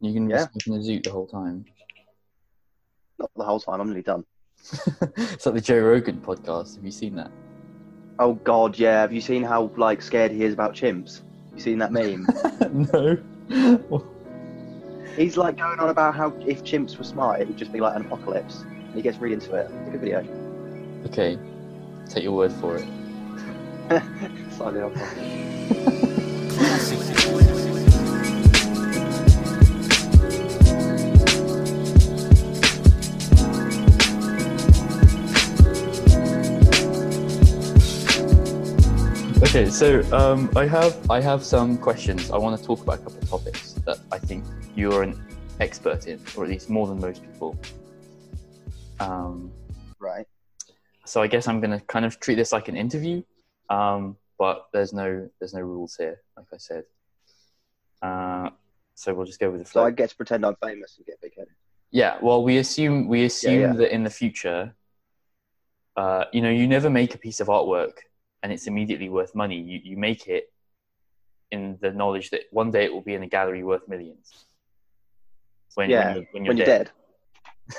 You can Yeah. be smoking a zoot the whole time. Not the whole time. I'm nearly done. it's like the Joe Rogan podcast. Have you seen that? Oh God, yeah. Have you seen how like scared he is about chimps? You seen that meme? no. He's like going on about how if chimps were smart, it would just be like an apocalypse. And he gets really into it. It's a good video. okay, take your word for it. Slightly off. Okay, so um, I have I have some questions. I want to talk about a couple of topics that I think you're an expert in, or at least more than most people. Um, Right. so I guess I'm going to kind of treat this like an interview, um, but there's no there's no rules here, like I said. Uh, so we'll just go with the flow. So. I get to pretend I'm famous and get big headed. Yeah, well, we assume we assume yeah. that in the future, uh, you know, you never make a piece of artwork and it's immediately worth money. You you make it in the knowledge that one day it will be in a gallery worth millions. When, Yeah, when you're, when you're when you're dead. dead.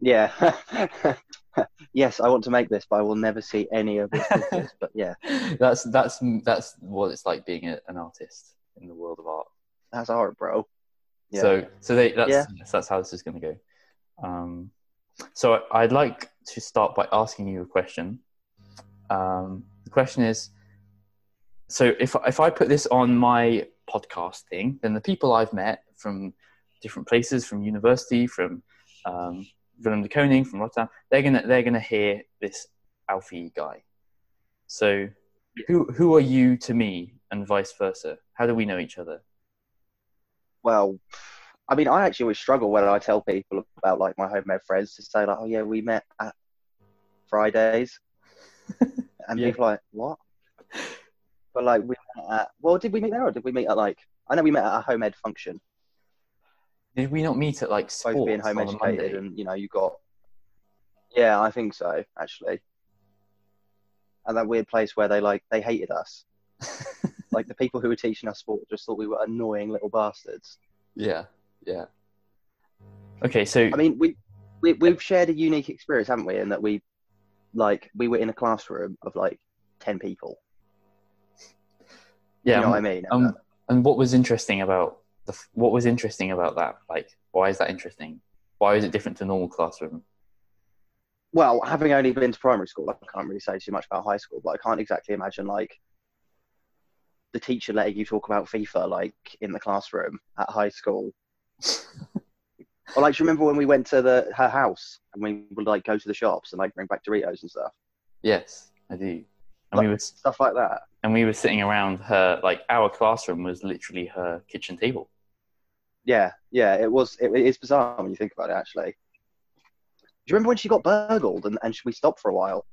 yeah. yes, I want to make this, but I will never see any of pictures. but yeah, That's that's that's what it's like being a, an artist in the world of art. that's art, bro. Yeah. So so they that's Yeah. yes, that's how this is going to go. Um, so I'd like to start by asking you a question. Um, the question is, so if if I put this on my podcast thing, then the people I've met from different places, from university, from um, Willem de Kooning, from Rotterdam, they're gonna they're gonna hear this Alfie guy. So who who are you to me, and vice versa? How do we know each other? well, I mean, I actually always struggle when I tell people about like my home ed friends to say like, oh yeah, we met at Fridays, and Yeah. people are like, what? But like, we met at, well, did we meet there or did we meet at like? I know we met at a home ed function, Did we not meet at like sports both being home educated, and you know, you got. Yeah, I think so actually. And that weird place where they like they hated us, like the people who were teaching us sport just thought we were annoying little bastards. yeah, yeah. Okay, so I mean, we, we we've shared a unique experience, haven't we? In that we, like, we were in a classroom of like ten people. yeah, you know um, what I mean? um, and what was interesting about the what was interesting about that? Like, why is that interesting? Why is it different to normal classroom? well, having only been to primary school, I can't really say too much about high school, but I can't exactly imagine like the teacher letting you talk about FIFA like in the classroom at high school. or like, do you remember when we went to the her house and we would like go to the shops and like bring back Doritos and stuff, Yes, I do. And Like- we were stuff like that. and we were sitting around her like our classroom was literally her kitchen table. Yeah, yeah, it was. It, it is bizarre when you think about it. Actually, do you remember when she got burgled and, and we stopped for a while?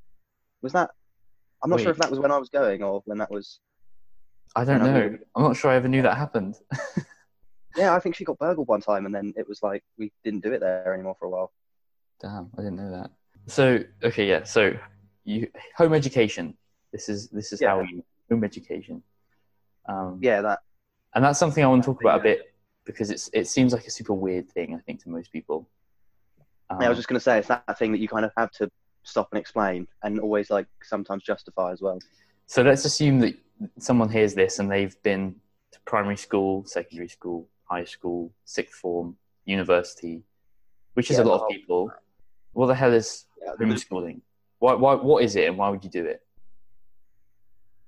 Was that? I'm not sure if that was when I was going or when that was. I don't know. I'm not sure I ever knew that happened. Yeah, I think she got burgled one time, and then it was like we didn't do it there anymore for a while. Damn, I didn't know that. So okay, yeah. So you home education. This is this is how Yeah. we home education. Um, Yeah, that. and that's something I want to talk about a bit because it's it seems like a super weird thing. I think to most people. Um, yeah, I was just gonna say it's that thing that you kind of have to stop and explain, and always like sometimes justify as well. So let's assume that someone hears this and they've been to primary school, secondary school, high school, sixth form, university, which is Yeah, a lot of people. What the hell is Yeah, homeschooling? Why, why, what is it and why would you do it?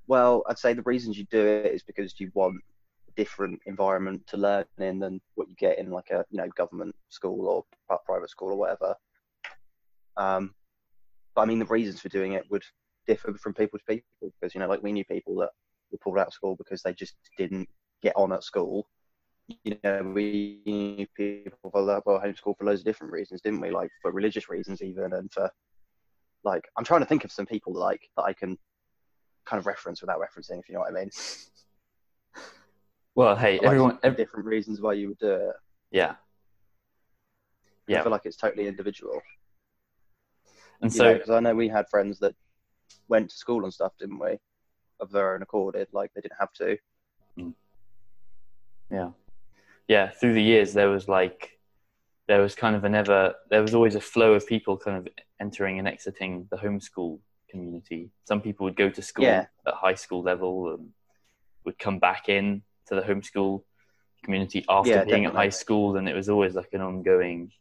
Well, I'd say the reasons you do it is because you want a different environment to learn in than what you get in like a you know government school or private school or whatever. Um, but I mean, the reasons for doing it would differ from people to people because you know, like we knew people that were pulled out of school because they just didn't get on at school. You know, we knew people that were homeschooled for loads of different reasons, didn't we? Like for religious reasons, even, and for like I'm trying to think of some people like that I can kind of reference without referencing, if you know what I mean. Well, hey, Like, everyone, ev- different reasons why you would do it. yeah, Yeah. I feel like it's totally individual. And You so, because I know we had friends that went to school and stuff, didn't we? Of their own accord, like they didn't have to. Mm. yeah. Yeah, through the years there was like there was kind of an ever there was always a flow of people kind of entering and exiting the homeschool community. Some people would go to school Yeah. at high school level and would come back in to the homeschool community after Yeah, being at high school, and it was always like an ongoing.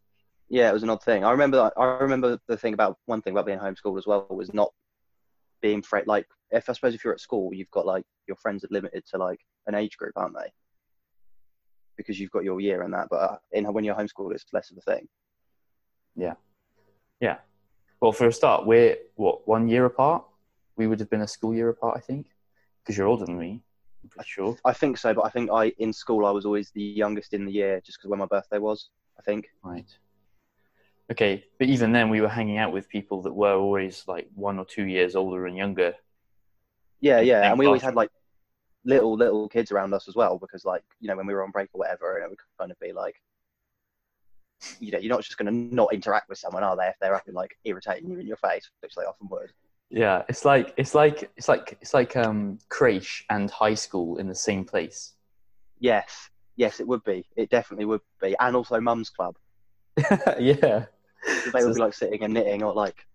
Yeah, it was an odd thing. I remember. I remember the thing about one thing about being homeschooled as well was not being afraid. Like, if I suppose if you're at school, you've got like your friends are limited to like an age group, aren't they? Because you've got your year and that. But uh, in when you're homeschooled, it's less of a thing. Yeah, yeah. Well, for a start, we're what one year apart. We would have been a school year apart, I think, because you're older than me. I'm pretty sure. I think so, but I think I in school I was always the youngest in the year, just because when my birthday was. I think. Right. Okay, but even then, we were hanging out with people that were always like one or two years older and younger. Yeah, yeah, and we always had like little little kids around us as well, because like you know when we were on break or whatever, and it would kind of be like, you know, you're not just going to not interact with someone, are they? If they're acting like irritating you in your face, which they often would. Yeah, it's like it's like it's like it's like um creche and high school in the same place. Yes, yes, it would be. It definitely would be, and also mum's club. yeah. They would be like sitting and knitting, or like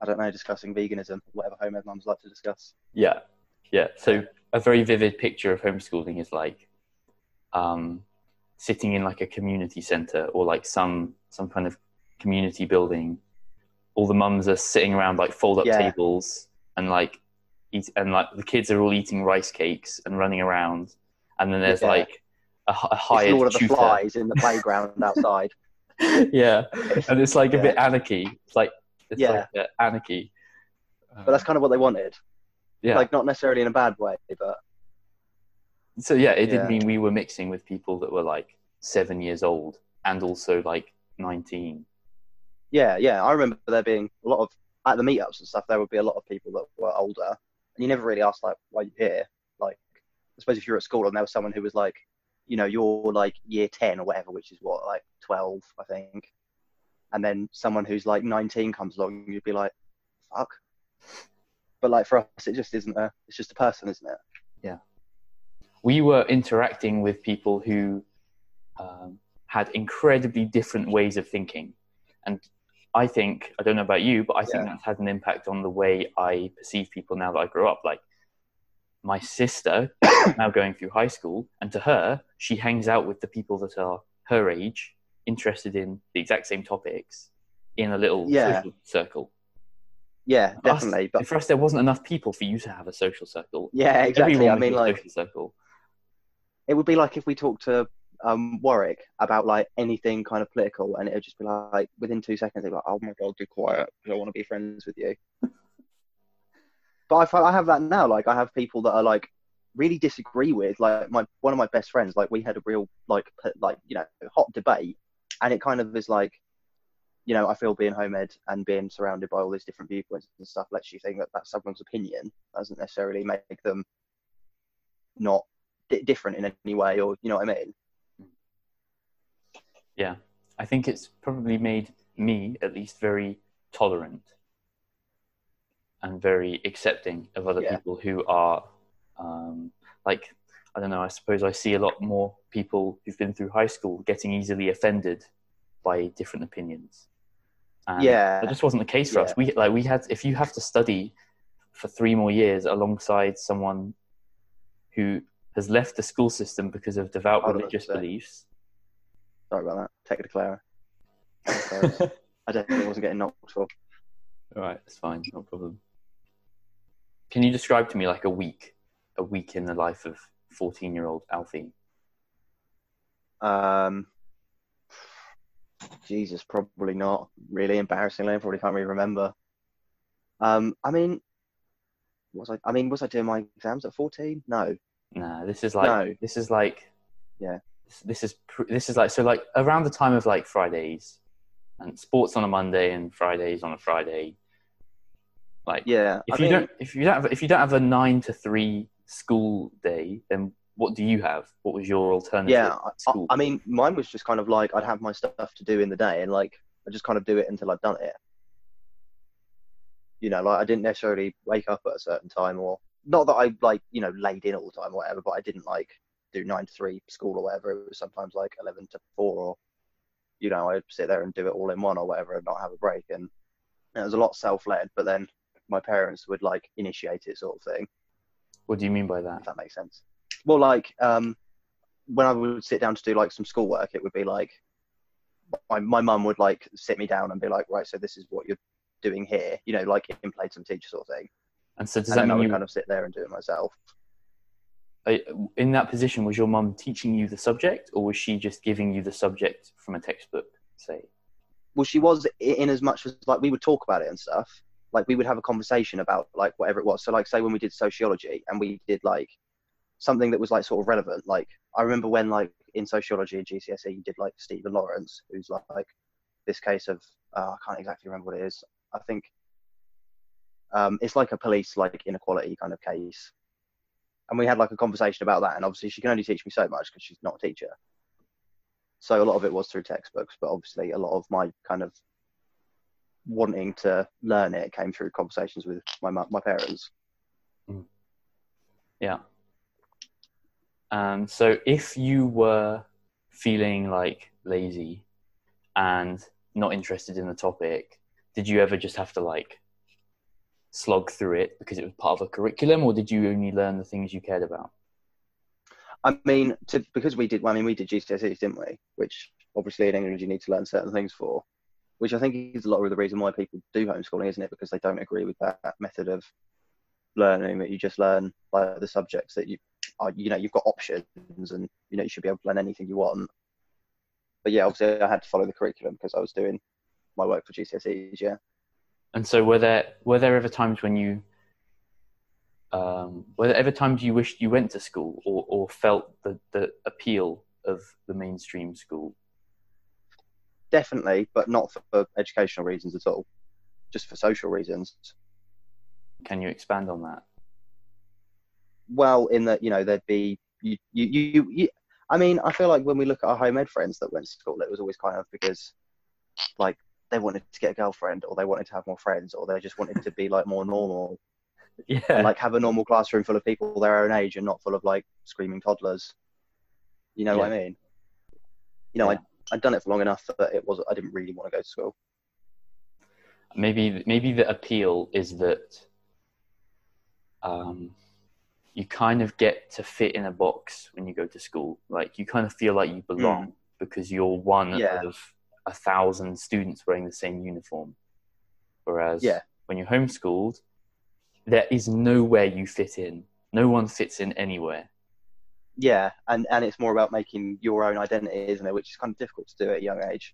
I don't know, discussing veganism, whatever home ed mums like to discuss. Yeah, yeah. So a very vivid picture of homeschooling is like um, sitting in like a community center or like some some kind of community building. All the mums are sitting around like fold up Yeah. tables and like eat and like the kids are all eating rice cakes and running around, and then there's Yeah. like a, It's hired Lord of the tutor. Flies in the playground outside. yeah, and it's like a bit anarchy. It's like it's Yeah. like anarchy. But that's kind of what they wanted. Yeah. Like not necessarily in a bad way, but So yeah, it did Yeah. mean we were mixing with people that were like seven years old and also like nineteen. yeah, yeah. I remember there being a lot of at the meetups and stuff. There would be a lot of people that were older, and you never really asked like, "Why are here?" Like, I suppose if you're at school and there was someone who was like, you know, you're like year ten or whatever, which is what like twelve, I think, and then someone who's like nineteen comes along, you'd be like, "Fuck." But like for us, it just isn't a. It's just a person, isn't it? Yeah. We were interacting with people who um, had incredibly different ways of thinking, and I think I don't know about you, but I think Yeah. that's had an impact on the way I perceive people now that I grew up. Like my sister now going through high school, and to her, she hangs out with the people that are her age, interested in the exact same topics, in a little Yeah. circle. Yeah, Us- definitely. But for us, there wasn't enough people for you to have a social circle. yeah, exactly. Everyone I mean, a like social circle. it would be like if we talked to um, Warwick about like anything kind of political, and it would just be like within two seconds, they'd be like, "Oh my god, be quiet! I don't want to be friends with you." but I, I have that now. Like I have people that are like really disagree with like my one of my best friends. Like we had a real like like you know hot debate, and it kind of is like. You know, I feel being home ed and being surrounded by all these different viewpoints and stuff lets you think that that's someone's opinion. Doesn't necessarily make them not di- different in any way, or you know what I mean. Yeah, I think it's probably made me at least very tolerant and very accepting of other Yeah. people who are um, like I don't know. I suppose I see a lot more people who've been through high school getting easily offended by different opinions. And Yeah. that just wasn't the case for us. We like we had if you have to study for three more years alongside someone who has left the school system because of devout religious beliefs. Sorry about that. Take it Clara. I definitely wasn't getting knocked for. All right, that's fine, no problem. Can you describe to me like a week, a week in the life of fourteen-year-old Alfie? Um, Jesus, probably not. Really embarrassingly, I probably can't really remember. Um, I mean, was I? I mean, was I doing my exams at fourteen? No. Nah, this is like No. this is like Yeah. This, this is pr- this is like so like around the time of like Fridays, and sports on a Monday and Fridays on a Friday. Like Yeah. if I you mean, don't if you don't have if you don't have a nine to three school day, then what do you have? What was your alternative? Yeah, I. I mean, mine was just kind of like I'd have my stuff to do in the day, and like I just kind of do it until I'd done it. You know, like I didn't necessarily wake up at a certain time, or not that I like you know laid in all the time or whatever, but I didn't like do nine to three school or whatever. It was sometimes like eleven to four, or you know, I'd sit there and do it all in one or whatever, and not have a break. And it was a lot self-led. But then my parents would like initiate it, sort of thing. What do you mean by that? If that makes sense. Well, like um, when I would sit down to do like some schoolwork, it would be like my my mum would like sit me down and be like, right, so this is what you're doing here, you know, like in play some teacher sort of thing. And so does and that then I mean would you, kind of sit there and do it myself. in that position, was your mum teaching you the subject, or was she just giving you the subject from a textbook? Say, Well, she was in as much as like we would talk about it and stuff. Like we would have a conversation about like whatever it was. So like say when we did sociology and we did like something that was like sort of relevant. Like I remember when like in sociology at GCSE you did like Stephen Lawrence, who's like, like this case of uh, I can't exactly remember what it is. I think um, it's like a police like inequality kind of case. And we had like a conversation about that. And obviously she can only teach me so much because she's not a teacher. So a lot of it was through textbooks, but obviously a lot of my kind of wanting to learn it came through conversations with my my parents. yeah. Um, so if you were feeling like lazy and not interested in the topic, did you ever just have to like slog through it because it was part of a curriculum, or did you only learn the things you cared about? I mean, to, because we did, well, I mean, we did GCSEs, didn't we? Which obviously in England you need to learn certain things for, which I think is a lot of the reason why people do homeschooling, isn't it? Because they don't agree with that, method of learning that you just learn like the subjects that you are, you know, you've got options and you know you should be able to learn anything you want. But yeah, obviously I had to follow the curriculum because I was doing my work for GCSEs. Yeah. And so, were there were there ever times when you um, were there ever times you wished you went to school or, or felt the, the appeal of the mainstream school? Definitely, but not for educational reasons at all, just for social reasons. Can you expand on that? Well in that you know there'd be you, you you you i mean i feel like when we look at our home ed friends that went to school it was always kind of because like they wanted to get a girlfriend or they wanted to have more friends or they just wanted to be like more normal. Yeah, and like have a normal classroom full of people their own age and not full of like screaming toddlers. You know what i mean? You know Yeah. I, i'd done it for long enough that it was i didn't really want to go to school. Maybe maybe the appeal is that um, you kind of get to fit in a box when you go to school. Like you kind of feel like you belong because you're one Hmm. Yeah. of a thousand students wearing the same uniform. Whereas Yeah. when you're homeschooled, there is nowhere you fit in. No one fits in anywhere. yeah and and it's more about making your own identity isn't it which is kind of difficult to do at a young age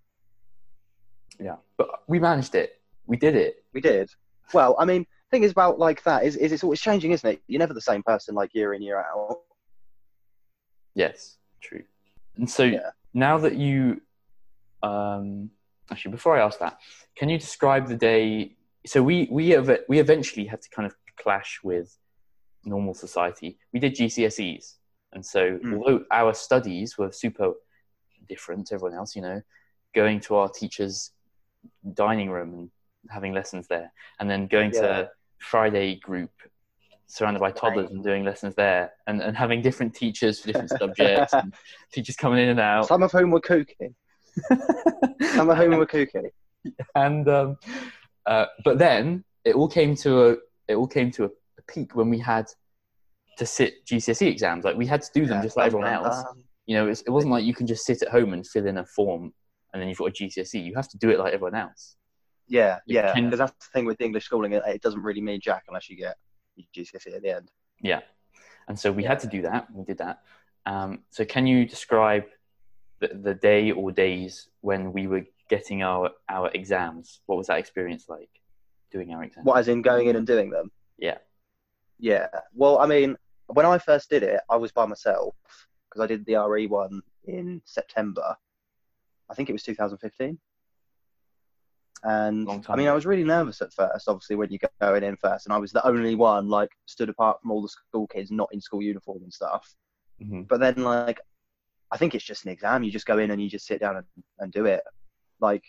Yeah, but we managed it. We did it. We did. Well, I mean, thing is about like that is, is it's always changing, isn't it? You're never the same person like year in year out. Yes, true. And so Yeah. now that you, um, actually, before I ask that, can you describe the day? So we we ev- we eventually had to kind of clash with normal society. We did GCSEs, and so Mm. although our studies were super different to everyone else, you know, going to our teacher's dining room and having lessons there, and then going Yeah. to Friday group surrounded by toddlers Right. and doing lessons there, and, and having different teachers for different subjects, and teachers coming in and out. Some of whom were kooky. Some of whom were kooky. and um, uh, but then it all came to a it all came to a, a peak when we had to sit GCSE exams. Like we had to do them Yeah. just like everyone else. um, You know, it's, it wasn't like you can just sit at home and fill in a form and then you've got a GCSE. You have to do it like everyone else. Yeah, yeah. Because that's the thing with English schooling. It, it doesn't really mean jack unless you get your GCSE at the end. Yeah, and so we Yeah. had to do that. We did that. Um, so can you describe the, the day or days when we were getting our our exams? What was that experience like? Doing our exams? What, as in going in and doing them? Yeah. Yeah. Well, I mean, when I first did it, I was by myself because I did the RE one in September. I think it was 2015. And I mean, I was really nervous at first, obviously, when you go going in first, and I was the only one like stood apart from all the school kids, not in school uniform and stuff. Mhm. But then, like, I think it's just an exam. You just go in and you just sit down and, and do it. Like,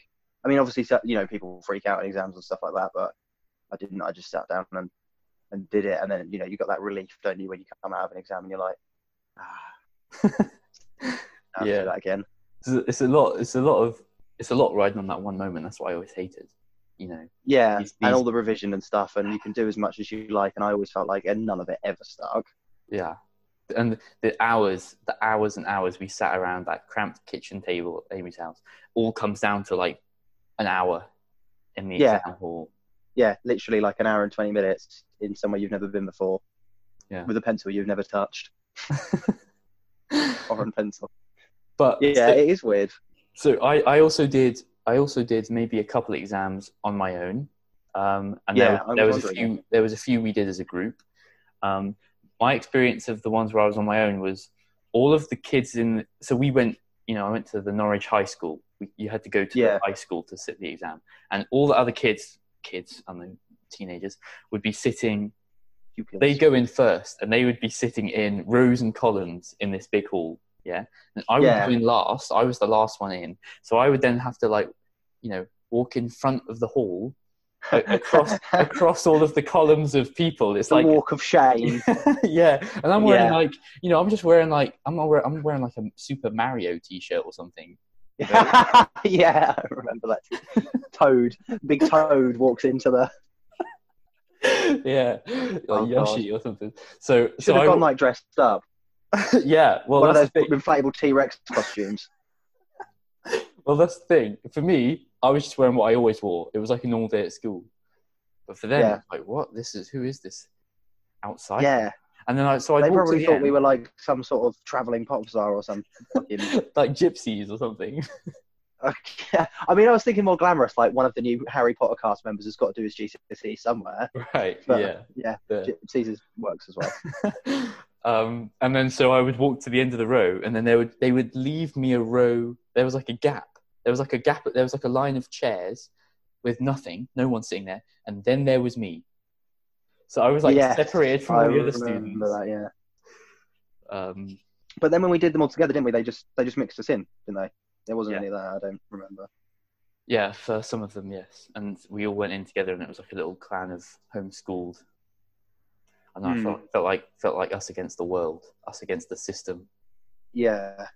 I mean, obviously, you know, people freak out in exams and stuff like that, but I didn't. I just sat down and and did it, and then you know, you got that relief, don't you, when you come out of an exam and you're like, ah, Yeah. that again. It's a lot. It's a lot of. It's a lot riding on that one moment. That's what I always hated. You know. Yeah, These- and all the revision and stuff, and you can do as much as you like. And I always felt like and none of it ever stuck. Yeah. And the hours, the hours and hours we sat around that cramped kitchen table at Amy's house, all comes down to like an hour in the Yeah. exam hall. Yeah, literally like an hour and twenty minutes in somewhere you've never been before. Yeah. With a pencil you've never touched, or a pencil. but Yeah, so, it is weird. So I, I also did I also did maybe a couple of exams on my own. Um, and Yeah, there, I there was was a few there was a few we did as a group. Um, my experience of the ones where I was on my own was all of the kids in so we went you know I went to the Norwich High School. We, you had to go to Yeah. the high school to sit the exam, and all the other kids kids I don't teenagers would be sitting Pupils. they go in first and they would be sitting in rows and columns in this big hall yeah and i would Yeah. go in last i was the last one in so i would then have to like you know walk in front of the hall across across all of the columns of people it's the like walk of shame. yeah and i'm wearing Yeah. like you know i'm just wearing like i'm not wearing, i'm wearing like a super mario t-shirt or something yeah, I remember that. Toad, big Toad walks into the. yeah like Oh, yoshi or something so Should so have I, gone like dressed up. yeah well One of those the inflatable T Rex costumes. Well, that's the thing. For me, I was just wearing what I always wore. It was like a normal day at school. But for them, Yeah. like, what? This is who is this outside? Yeah, And then I so I they probably the thought end, we were like some sort of traveling pop star or something, like gypsies or something. I mean, I was thinking more glamorous, like one of the new Harry Potter cast members has got to do his GCSE somewhere. right? But- yeah. Yeah, yeah. Caesar's works as well. um, and then so I would walk to the end of the row, and then they would they would leave me a row. There was like a gap. There was like a gap. There was like a line of chairs with nothing, no one sitting there, and then there was me. So I was like Yes, separated from I all the other students. that, yeah. Um, But then when we did them all together, didn't we? They just they just mixed us in, didn't they? There wasn't Yeah. any of that. I don't remember. Yeah, for some of them, yes. And we all went in together, and it was like a little clan of homeschooled. And I Hmm. felt, felt like felt like us against the world, us against the system. Yeah,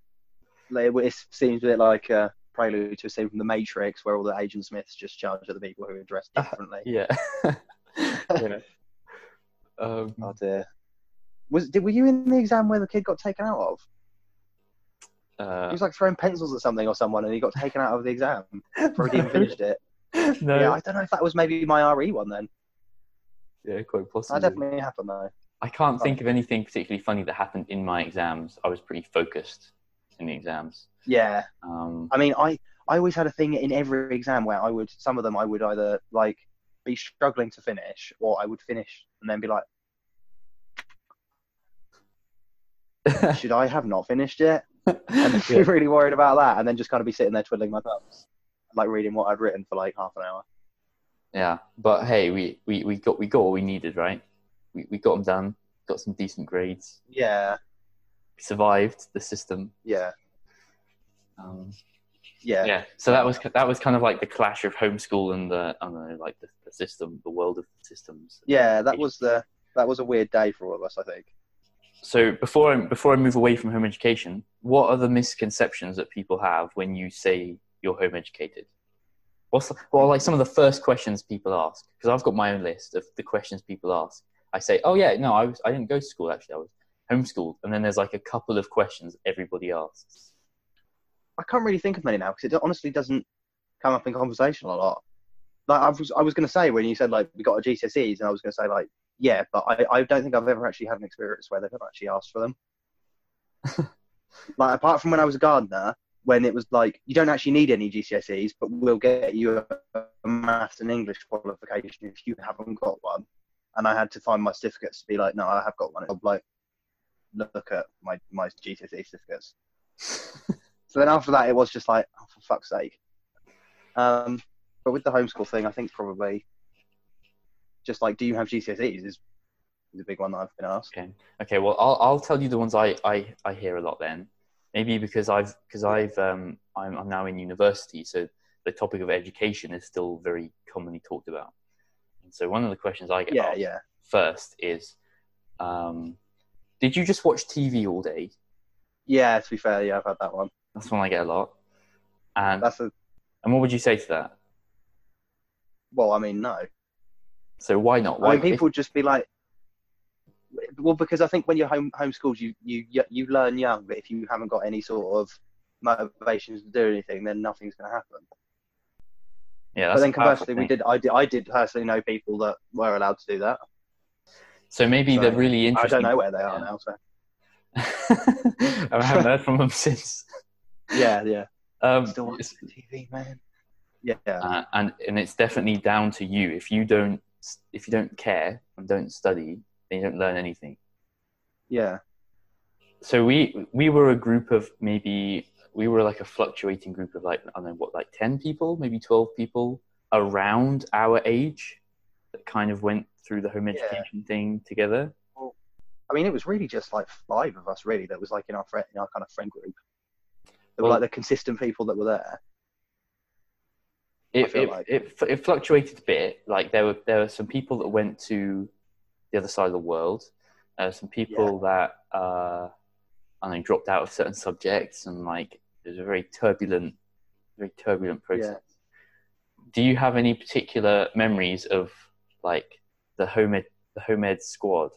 like, it seems a bit like a prelude to a scene from The Matrix, where all the Agent Smiths just charge at the people who are dressed differently. Yeah. yeah. Um, Oh dear. Was did were you in the exam where the kid got taken out of? He uh, was like throwing pencils at something or someone, and he got taken out of the exam before he even finished it. no, Yeah, I don't know if that was maybe my RE one then. yeah, quite possibly. That definitely happened though. I can't think of anything particularly funny that happened in my exams. I was pretty focused in the exams. Yeah, Um, I mean, I I always had a thing in every exam where I would some of them I would either like be struggling to finish, or I would finish and then be like, should I have not finished yet? And be really worried about that, and then just kind of be sitting there twiddling my thumbs, like reading what I'd written for like half an hour. yeah, but hey, we, we, we got we got what we needed, right? We we got them done. Got some decent grades. Yeah, Survived the system. yeah, Um, yeah, yeah so that was that was kind of like the clash of homeschool and the i don't know like the, the system the world of systems Yeah, That was the that was a weird day for all of us. I think. So before i before i move away from home education what are the misconceptions that people have when you say you're home educated? What's the, well like some of the first questions people ask? Because i've got my own list of the questions people ask. I say oh yeah no i was i didn't go to school actually. I was homeschooled. And then there's like a couple of questions everybody asks. I can't really think of many now because it honestly doesn't come up in conversation a lot. Like I was, I was going to say when you said like we got our GCSEs, and I was going to say like yeah, but I, I don't think I've ever actually had an experience where they've actually asked for them. like apart from when I was a gardener, when it was like you don't actually need any GCSEs, but we'll get you a, a maths and English qualification if you haven't got one. And I had to find my certificates to be like, no, I have got one. I'm like, look at my my GCSE certificates. So then after that, it was just like, oh, for fuck's sake. Um, but with the homeschool thing, I think probably just like, do you have GCSEs is, a big one that I've been asked. Okay. Okay. Well, I'll I'll tell you the ones I I, I hear a lot then. Maybe because I've because I've um I'm I'm now in university, so the topic of education is still very commonly talked about. And so one of the questions I get Yeah, asked yeah. first is, um, did you just watch TV all day? Yeah, to be fair, yeah, I've had that one. That's one I get a lot. And That's a and what would you say to that? well, I mean, no. So why not? I Why mean, people just be like, well, because I think when you're home homeschooled, you you you learn young, but if you haven't got any sort of motivations to do anything, then nothing's going to happen. yeah, But then conversely, we did I did I did personally know people that were allowed to do that. So maybe So, they're really interesting. I don't know where they are Yeah. now. So I haven't heard from them since. yeah, yeah. Um, Still watching TV, man. Yeah, uh, and and it's definitely down to you. If you don't if you don't care and don't study, then you don't learn anything. yeah, So we we were a group of maybe we were like a fluctuating group of like I don't know what like ten people, maybe twelve people around our age that kind of went through the home Yeah. education thing together. I mean, it was really just like five of us, really. That was like in our friend, in our kind of friend group. There Well- were like the consistent people that were there. It it, like- it it fluctuated a bit. Like there were there were some people that went to the other side of the world. Uh, some people that uh, I dropped out of certain subjects, and like it was a very turbulent, very turbulent process. Do you have any particular memories of like the home ed the home ed squad?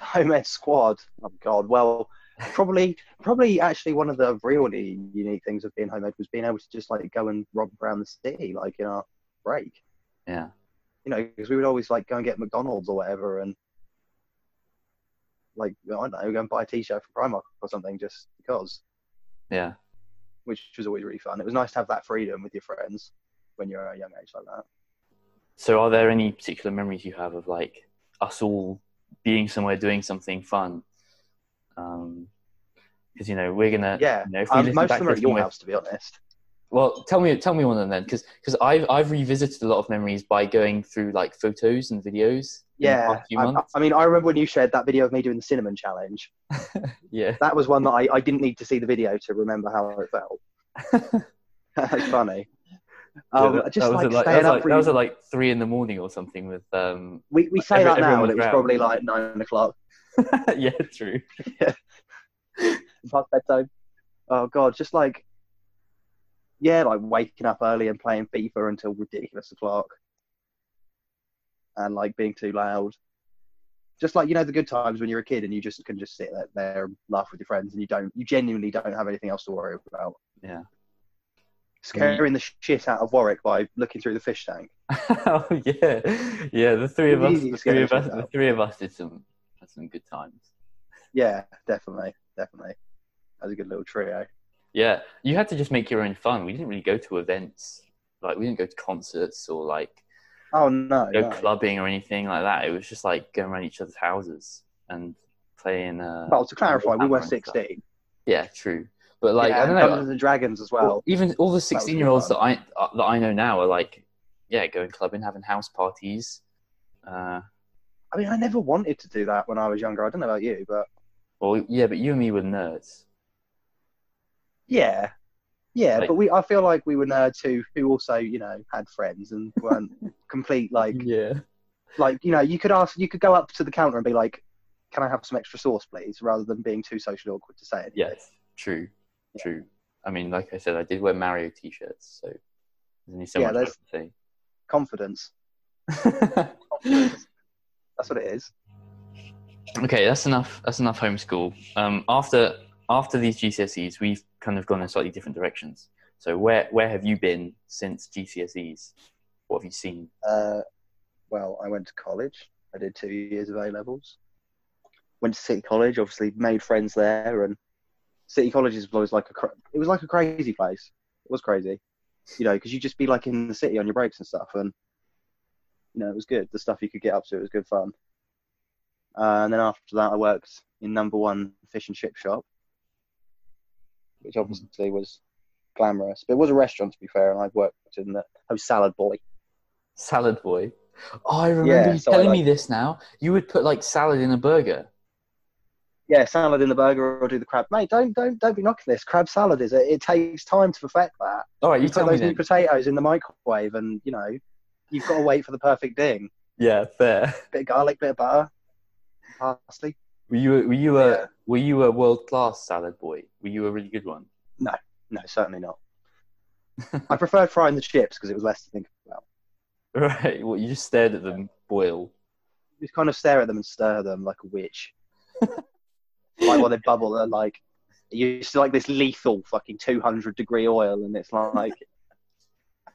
Home Ed Squad. Oh God. Well, probably, probably actually one of the really unique things of being home ed was being able to just like go and romp around the city, like in our break. Yeah, You know, because we would always like go and get McDonald's or whatever, and like I don't know, go and buy a T-shirt from Primark or something, just because, yeah. which was always really fun. It was nice to have that freedom with your friends when you're at a young age like that. So, are there any particular memories you have of like us all being somewhere doing something fun? Because you know we're gonna Yeah, You know, if Um, most of them are at your we're- house, to be honest. Well, tell me, tell me one of them then, because because I've I've revisited a lot of memories by going through like photos and videos. Yeah, I. I mean, I remember when you shared that video of me doing the cinnamon challenge. yeah, That was one that I, I didn't need to see the video to remember how it felt. That's funny. Um, Yeah, that, just that was like like, that was up like, that was at like three in the morning or something with um. we, we say that now, and it was probably like nine o'clock yeah, true. past bedtime. Oh god, just like yeah, like waking up early and playing FIFA until ridiculous o'clock, and like being too loud. Just like you know the good times when you're a kid and you just can just sit there, there and laugh with your friends and you don't you genuinely don't have anything else to worry about. Yeah. Scaring the shit out of Warwick by looking through the fish tank. oh yeah, yeah. The three of us, the three of us, the three of us did some had some good times. Yeah, definitely, definitely. That was a good little trio. Yeah, you had to just make your own fun. We didn't really go to events, like we didn't go to concerts or like Oh no, go no. clubbing or anything like that. It was just like going around each other's houses and playing. Uh, Well, to clarify, we were and stuff. 16. Yeah, true. But like yeah, I don't know, Dungeons and Dragons as well, even all the sixteen-year-olds that fun. I uh, that I know now are like, yeah, going clubbing, having house parties. Uh, I mean, I never wanted to do that when I was younger. I don't know about you, but well, yeah, but you and me were nerds. yeah, yeah. Like- but we, I feel like we were nerds who, who also, you know, had friends and weren't complete like, Yeah. like you know, you could ask, you could go up to the counter and be like, "Can I have some extra sauce, please?" Rather than being too socially awkward to say it. Yes. True. Yeah. True. I mean, like I said, I did wear Mario t-shirts, so there's only so Yeah, much I Confidence. say. That's what it is. okay, that's enough. That's enough homeschool. Um, after after these GCSEs, we've kind of gone in slightly different directions. So where where have you been since GCSEs? What have you seen? Uh, well, I went to college. I did two years of A levels. Went to City College. Obviously, made friends there, and City College is was like a it was like a crazy place. It was crazy, you know, because you just be like in the city on your breaks and stuff, and you know it was good. The stuff you could get up to, it was good fun. Uh, and then after that, I worked in number one fish and chip shop, which obviously was glamorous. But it was a restaurant, to be fair, and I worked in the I was salad boy. Salad boy. Oh, I remember Yeah, you so telling like- me this now. You would put like salad in a burger. yeah, salad in the burger or do the crab. Mate, don't don't don't be knocking this. Crab salad is it? It takes time to perfect that. All right, you, You, put those new potatoes in the microwave, and you know you've got to wait for the perfect ding. Yeah, fair. Bit of garlic, bit of butter, parsley. Were you a, were you a Yeah. were you a world class salad boy? Were you a really good one? No, no, certainly not. I preferred frying the chips because it was less to think about. Right. Well, you just stared at them boil. You just kind of stare at them and stir them like a witch. like while they bubble, they're like you see like this lethal fucking 200 degree oil, and it's like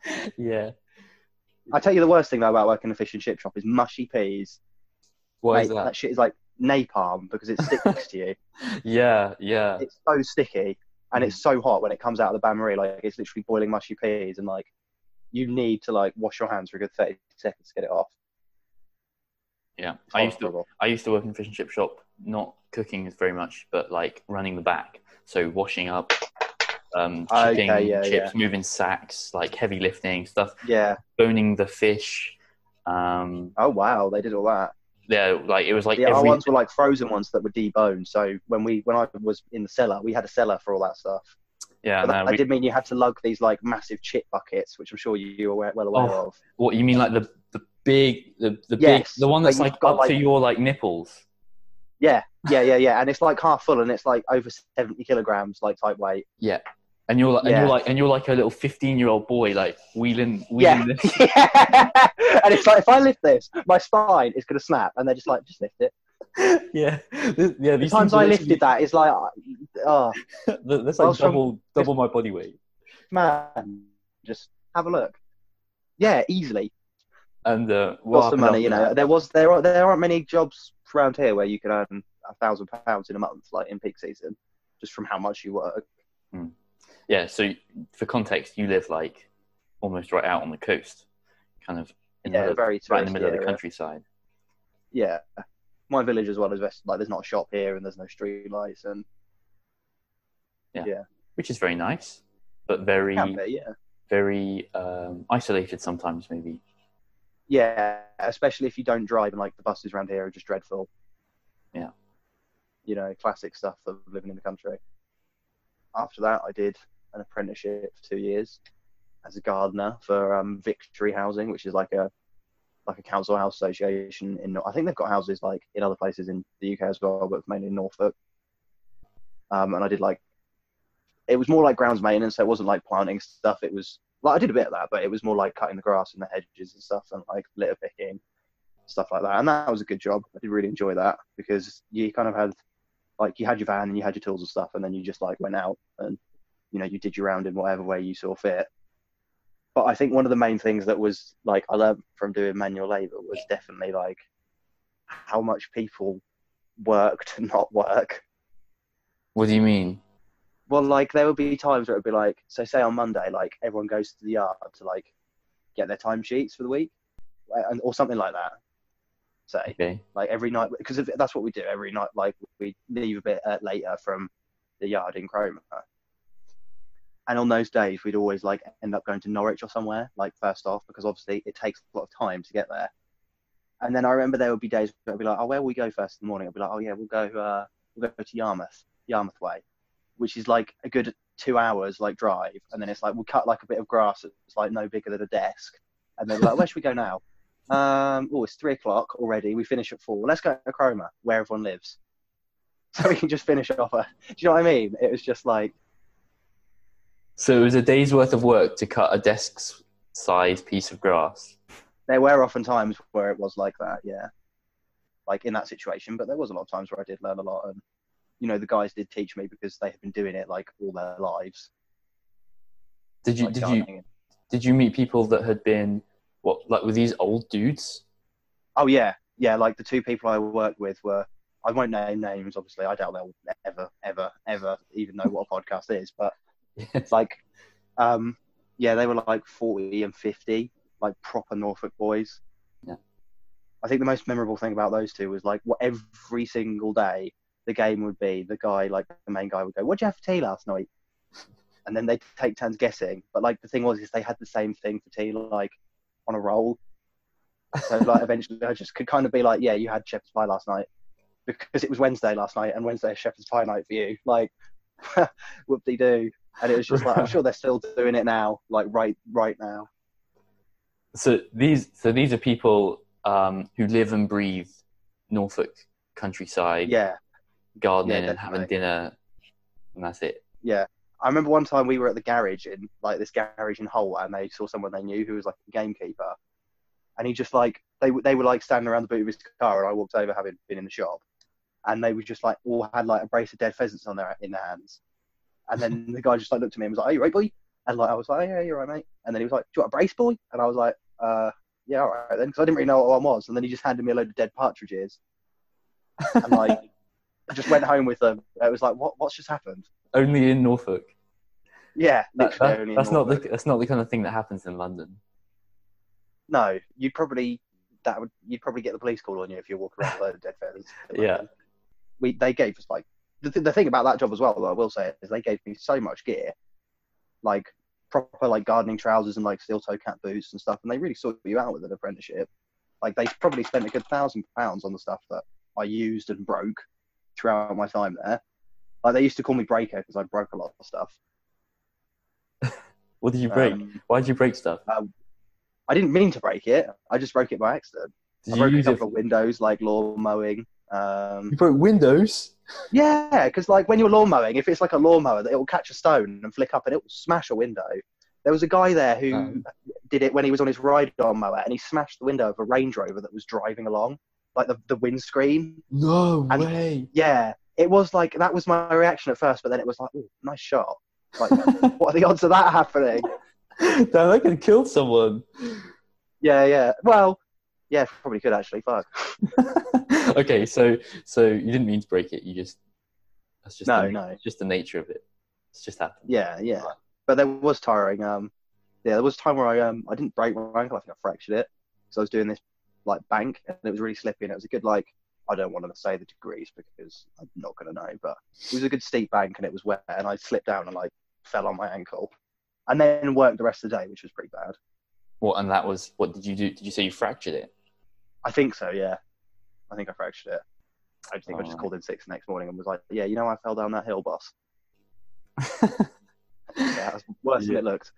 Yeah. I tell you the worst thing though about working in a fish and chip shop is mushy peas. What Mate, is that? That shit is like napalm because it sticks to you. Yeah. Yeah. It's so sticky and Mm. it's so hot when it comes out of the bain marie. Like it's literally boiling mushy peas, and like you need to like wash your hands for a good 30 seconds to get it off. Yeah. It's I used to horrible. I used to work in a fish and chip shop, not cooking very much, but like running the back. So washing up, um, Okay, chipping yeah, chips, moving sacks, like heavy lifting stuff, Yeah. boning the fish. Um, Oh wow, they did all that. yeah, like it was like yeah, our ones were like frozen ones that were deboned. So when we when I was in the cellar, we had a cellar for all that stuff. yeah. That, No, we, did mean you had to lug these like massive chip buckets, which I'm sure you, were well aware Oh, of. what you mean like the the big the the Yes, big the one that's like like got, up to your like nipples. Yeah, yeah, yeah, yeah. And it's like half full, and it's like over 70 kilograms, like type weight. Yeah. And you're like, and you're like, and you're like a little fifteen-year-old boy, like wheeling, Yeah, wheeling this. yeah. and it's like if I lift this, my spine is gonna snap, and they're just like, just lift it. yeah, This- yeah. The times I lifted that, it's like, oh That's like from- double double my body weight. man, just have a look. Yeah, easily. And uh, Lots of money, you know. that? There was there are there aren't many jobs around here where you can earn a thousand pounds in a month, like in peak season, just from how much you work. Yeah. So for context, you live like almost right out on the coast, kind of in the Yeah, middle, very right in the middle of the countryside. Yeah, my village as well is best, like there's not a shop here and there's no street lights and yeah. yeah. which is very nice, but very be, yeah, very um, isolated sometimes. Maybe. yeah. Especially if you don't drive and like the buses around here are just dreadful. Yeah. You know, classic stuff of living in the country. After that, I did an apprenticeship for two years as a gardener for um, Victory Housing, which is like a like a council house association in. I think they've got houses like in other places in the UK as well, but mainly in Norfolk. Um, and I did like it was more like grounds maintenance. So it wasn't like planting stuff. It was like I did a bit of that, but it was more like cutting the grass and the hedges and stuff, and like litter picking, stuff like that. And that was a good job. I did really enjoy that because you kind of had like you had your van and you had your tools and stuff, and then you just like went out and you know you did your round in whatever way you saw fit. But I think one of the main things that was like I learned from doing manual labour was definitely like how much people work to not work. What do you mean? Well, like there would be times where it would be like, so say on Monday, like everyone goes to the yard to like get their timesheets for the week, and or something like that. Say Okay. like every night because that's what we do every night. Like we leave a bit uh, later from the yard in Cromer, and on those days we'd always like end up going to Norwich or somewhere like first off because obviously it takes a lot of time to get there. And then I remember there would be days where I'd be like, oh, where will we go first in the morning? I'd be like, oh yeah, we'll go uh, we'll go to Yarmouth, Yarmouth Way, which is like a good two hours like drive, and then it's like we'll cut like a bit of grass that's like no bigger than a desk, and then like where should we go now? Um, oh, it's three o'clock already. We finish at four. Let's go to Cromer, where everyone lives, so we can just finish off. A, do you know what I mean? It was just like So it was a day's worth of work to cut a desk size piece of grass. there were often times where it was like that, yeah, like in that situation. But there was a lot of times where I did learn a lot, and you know the guys did teach me because they had been doing it like all their lives. Did you like did you did you meet people that had been what like were these old dudes? Oh yeah, yeah. Like the two people I worked with were. I won't name names, obviously. I doubt they'll ever, ever, ever even know what a podcast is. But it's like, um, yeah, they were like forty and fifty, like proper Norfolk boys. Yeah. I think the most memorable thing about those two was like, what every single day the game would be. The guy, like the main guy, would go, "What'd you have for tea last night?" And then they'd take turns guessing. But like the thing was, is they had the same thing for tea, like on a roll. So like eventually, I just could kind of be like, "Yeah, you had shepherd's pie last night," because it was Wednesday last night, and Wednesday is shepherd's pie night for you. Like, whoop de doo. And it was just like, I'm sure they're still doing it now, like right, right now. So these so these are people um, who live and breathe Norfolk countryside, Yeah, gardening, Yeah, and having dinner, and that's it. yeah. I remember one time we were at the garage in like this garage in Hull, and they saw someone they knew who was like a gamekeeper, and he just like they they were like standing around the boot of his car, and I walked over having been in the shop, and they were just like all had like a brace of dead pheasants on their in their hands, and then the guy just like looked at me and was like, "Are you right, boy?" And like I was like, "Yeah, you're right, mate." And then he was like, "Do you want a brace, boy?" And I was like, "Uh, yeah, all right then," because I didn't really know what one was, and then he just handed me a load of dead partridges, and like I just went home with them. It was like, "What? What's just happened?" Only in Norfolk. Yeah, That- that- that's not the that's not the kind of thing that happens in London. No, you'd probably that would you'd probably get the police call on you if you walk around with a load of dead feathers. Yeah. we they gave us like the, th- the thing about that job as well. Though I will say is they gave me so much gear, like proper like gardening trousers and like steel toe cap boots and stuff, and they really sort you out with an apprenticeship. Like they probably spent a good thousand pounds on the stuff that I used and broke throughout my time there. Like they used to call me breaker because I broke a lot of stuff. What did you break? Um, Why did you break stuff? I didn't mean to break it. I just broke it by accident. Did I you broke a use it? couple of windows, like lawn mowing. Um, You broke windows. Yeah, because like when you're lawn mowing, if it's like a lawnmower, that it will catch a stone and flick up and it will smash a window. There was a guy there who Um. did it when he was on his ride-on mower, and he smashed the window of a Range Rover that was driving along, like the the windscreen. No And- way. Yeah, it was like that was my reaction at first, but then it was like, oh, nice shot. Like, what are the odds of that happening? Damn, that could kill someone. Yeah, yeah. Well, yeah, probably could actually. Fuck. okay, so so you didn't mean to break it. You just that's just No, the, no. it's just the nature of it. It's just happened. Yeah, yeah. But there was tiring. Um, yeah, there was a time where I um I didn't break my ankle. I think I fractured it because I was doing this like bank and it was really slippy and it was a good like I don't want to say the degrees because I'm not gonna know, but it was a good steep bank and it was wet and I slipped down and like fell on my ankle, and then worked the rest of the day, which was pretty bad. Well, and that was what did you do? Did you say you fractured it? I think so. Yeah, I think I fractured it. I think I just called in sick the next morning and was like, yeah, you know, I fell down that hill, boss. Yeah, it was worse than it looked.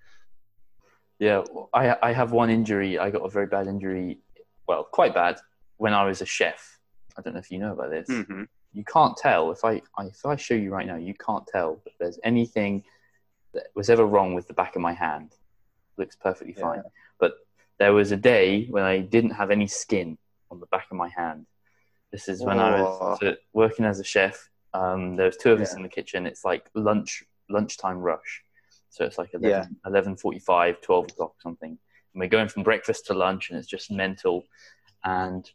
Yeah, I I have one injury. I got a very bad injury. Well, quite bad when I was a chef. I don't know if you know about this. Mm-hmm. You can't tell if I if I show you right now. You can't tell if there's anything that was ever wrong with the back of my hand. looks perfectly fine. There was a day when I didn't have any skin on the back of my hand. This is when I was Oh. working as a chef. Um, there was two of us in the kitchen. It's like lunch lunchtime rush. So it's like 11, Yeah. 11.45, 12 o'clock something. And we're going from breakfast to lunch and it's just mental. And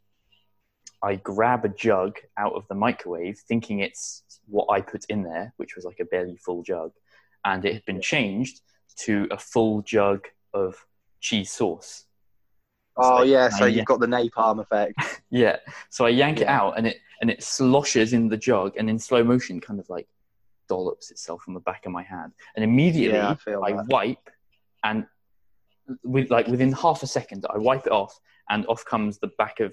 I grab a jug out of the microwave thinking it's what I put in there, which was like a barely full jug. And it had been Yeah. changed to a full jug of cheese sauce. Oh yeah, so you've yeah. got the napalm effect. Yeah. So I yank it out and it and it sloshes in the jug and in slow motion kind of like dollops itself on the back of my hand. And immediately Yeah, I feel I wipe and with like within half a second I wipe it off and off comes the back of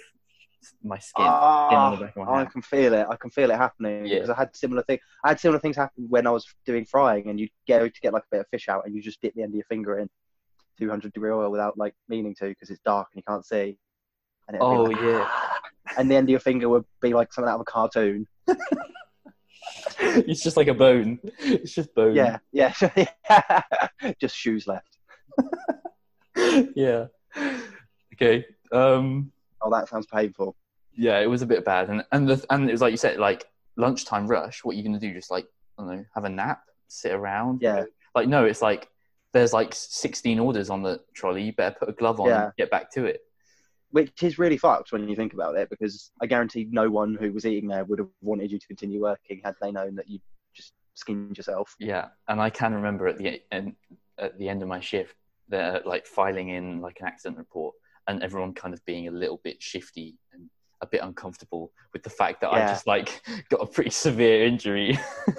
my skin. Ah, the back of my I can feel it. I can feel it happening Yeah. because I had similar thing. I had similar things happen when I was doing frying, and you go to get like a bit of fish out, and you just dip the end of your finger in 200 degree oil without like meaning to because it's dark and you can't see. And Oh, like, yeah. And the end of your finger would be like something out of a cartoon. it's just like a bone. It's just bone. Yeah, yeah, just shoes left. yeah. Okay. Um Oh, that sounds painful. yeah, it was a bit bad, and and the, and it was like you said, like lunchtime rush. What are you gonna do? Just like I don't know, have a nap, sit around. Yeah. Like no, it's like there's like 16 orders on the trolley. You better put a glove on Yeah. and get back to it. Which is really fucked when you think about it, because I guarantee no one who was eating there would have wanted you to continue working had they known that you just skinned yourself. Yeah, and I can remember at the end at the end of my shift, they're like filing in like an accident report, and everyone kind of being a little bit shifty and a bit uncomfortable with the fact that I just like got a pretty severe injury.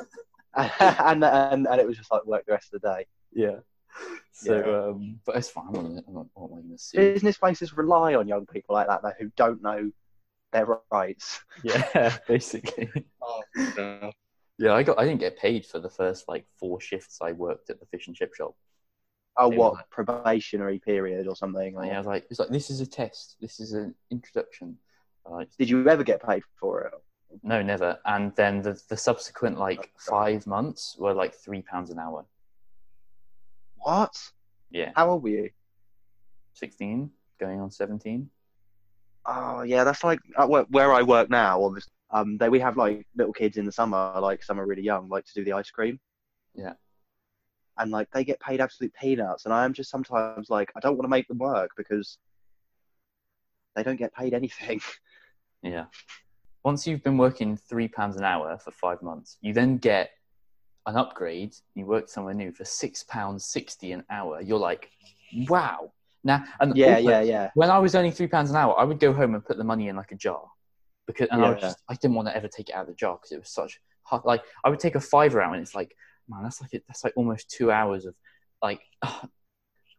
and, and and it was just like work the rest of the day. yeah. So, Yeah. um, but it's fine. I'm not, I'm not, what am I going to sue? Business places rely on young people like that though, who don't know their rights. Yeah, basically. Yeah, I got. I didn't get paid for the first like four shifts I worked at the fish and chip shop. Oh, They what were- probationary period or something? or- And I was like, it's like this is a test. This is an introduction. Uh, Did you ever get paid for it? No, never. And then the the subsequent like five months were like three pounds an hour. What? Yeah, How old were you? sixteen, going on seventeen. Oh yeah, that's like uh, where, where I work now. Obviously, um, they we have like little kids in the summer, like some are really young, like to do the ice cream. Yeah. And like they get paid absolute peanuts, and I am just sometimes like I don't want to make them work because they don't get paid anything. Yeah. Once you've been working three pounds an hour for five months, you then get an upgrade. You work somewhere new for six pounds sixty an hour. You're like, wow. Now, and yeah, also, yeah, yeah. When I was earning three pounds an hour, I would go home and put the money in like a jar, because and I Yeah. just I didn't want to ever take it out of the jar because it was such hard. Like I would take a fiver out and it's like, man, that's like that's like almost two hours of like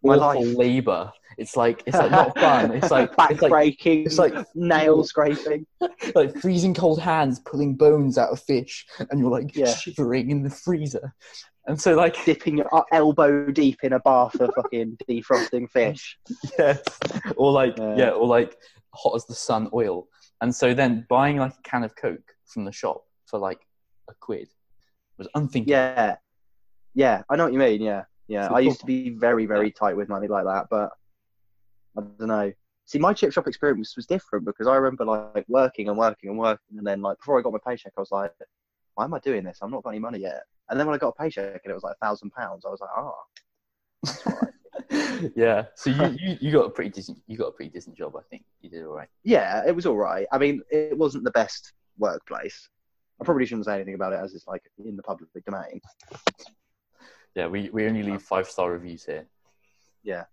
My life. labor. It's like it's like not fun. It's like back it's like breaking, it's like nail scraping. like freezing cold hands pulling bones out of fish, and you're like Yeah. shivering in the freezer. And so like dipping your uh, elbow deep in a bath of fucking defrosting fish. yes, or like Yeah. yeah, or like hot as the sun oil. And so then buying like a can of Coke from the shop for like a quid was unthinkable. Yeah, yeah, I know what you mean. Yeah, yeah. I used to be very, very tight with money like that, but I don't know. See, my chip shop experience was different because I remember like working and working and working, and then like before I got my paycheck, I was like, "Why am I doing this? I'm not got any money yet." And then when I got a paycheck and it was like a thousand pounds, I was like, "Ah, yeah. So you, you you got a pretty decent you got a pretty decent job. I think you did all right. yeah, it was all right." I mean, it wasn't the best workplace. I probably shouldn't say anything about it as it's like in the public domain. Yeah, we, we only leave five star reviews here. Yeah.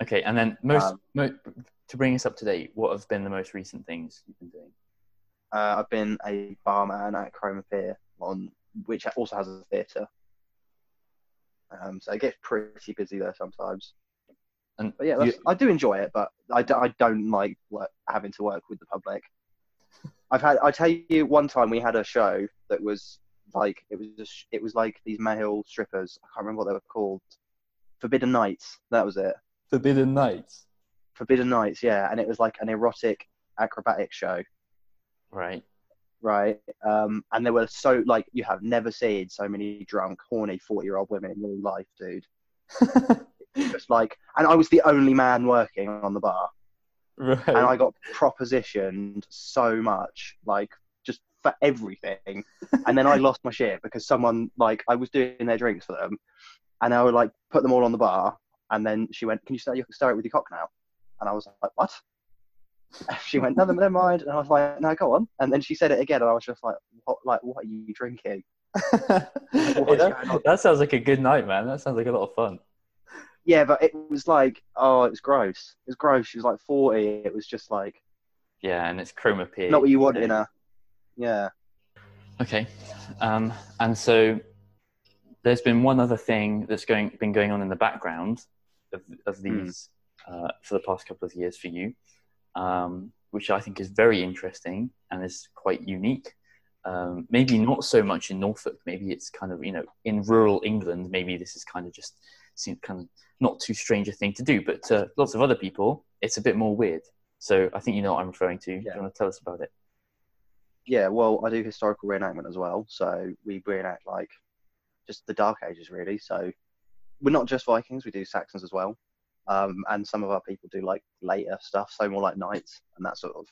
Okay, and then most Um, mo- to bring us up to date, what have been the most recent things you've been doing? Uh, I've been a barman at Cromer Pier, on which also has a theatre. Um, so it gets pretty busy there sometimes. And But yeah, you- I do enjoy it, but I, do, I don't like work, having to work with the public. I've had. I tell you, one time we had a show that was like it was just, it was like these male strippers. I can't remember what they were called. Forbidden Nights. That was it. Forbidden Nights. Forbidden Nights. Yeah, and it was like an erotic acrobatic show. Right. right? Um, and they were so like you have never seen so many drunk, horny forty-year-old women in your life, dude. Just like, and I was the only man working on the bar, right. and I got propositioned so much, like just for everything. and then I lost my shit because someone like I was doing their drinks for them, and I would like put them all on the bar, and then she went, "Can you start, you can start it with your cock now?" And I was like, "What?" She went, no, never mind. And I was like, no, go on. And then she said it again, and I was just like, what, like, what are you drinking? Hey, that, that sounds like a good night, man. That sounds like a lot of fun. Yeah, but it was like, oh, it was gross. It was gross. She was like 40. It was just like, Yeah, and it's Cromer Pier. not what you want in a, yeah. Okay, um, and so there's been one other thing that's going been going on in the background of, of Hmm. these uh, for the past couple of years for you, um, which I think is very interesting and is quite unique. Um, maybe not so much in Norfolk. Maybe it's kind of you know in rural England. Maybe this is kind of just seems kind of not too strange a thing to do, but to lots of other people, it's a bit more weird. So I think you know what I'm referring to. Do Yeah. you want to tell us about it? Yeah, well, I do historical reenactment as well. So we reenact like just the Dark Ages, really. So we're not just Vikings, we do Saxons as well. Um, and some of our people do like later stuff, so more like knights and that sort of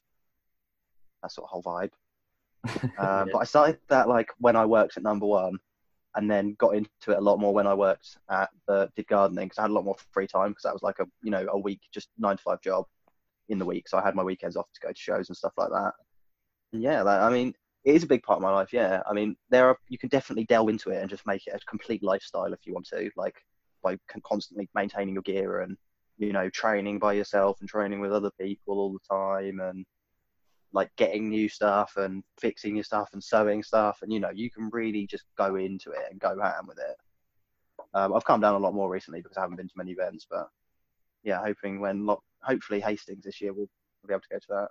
that sort of whole vibe. Uh, Yeah. But I started that like when I worked at Number One, and then got into it a lot more when I worked at the did gardening because I had a lot more free time because that was like a you know a week just nine to five job in the week, so I had my weekends off to go to shows and stuff like that. Yeah, that, I mean, it is a big part of my life. Yeah, I mean, there are you can definitely delve into it and just make it a complete lifestyle if you want to, like by constantly maintaining your gear and you know training by yourself and training with other people all the time and like getting new stuff and fixing your stuff and sewing stuff and you know you can really just go into it and go ham with it um, i've calmed down a lot more recently because i haven't been to many events but yeah hoping when hopefully hastings this year we'll, we'll be able to go to that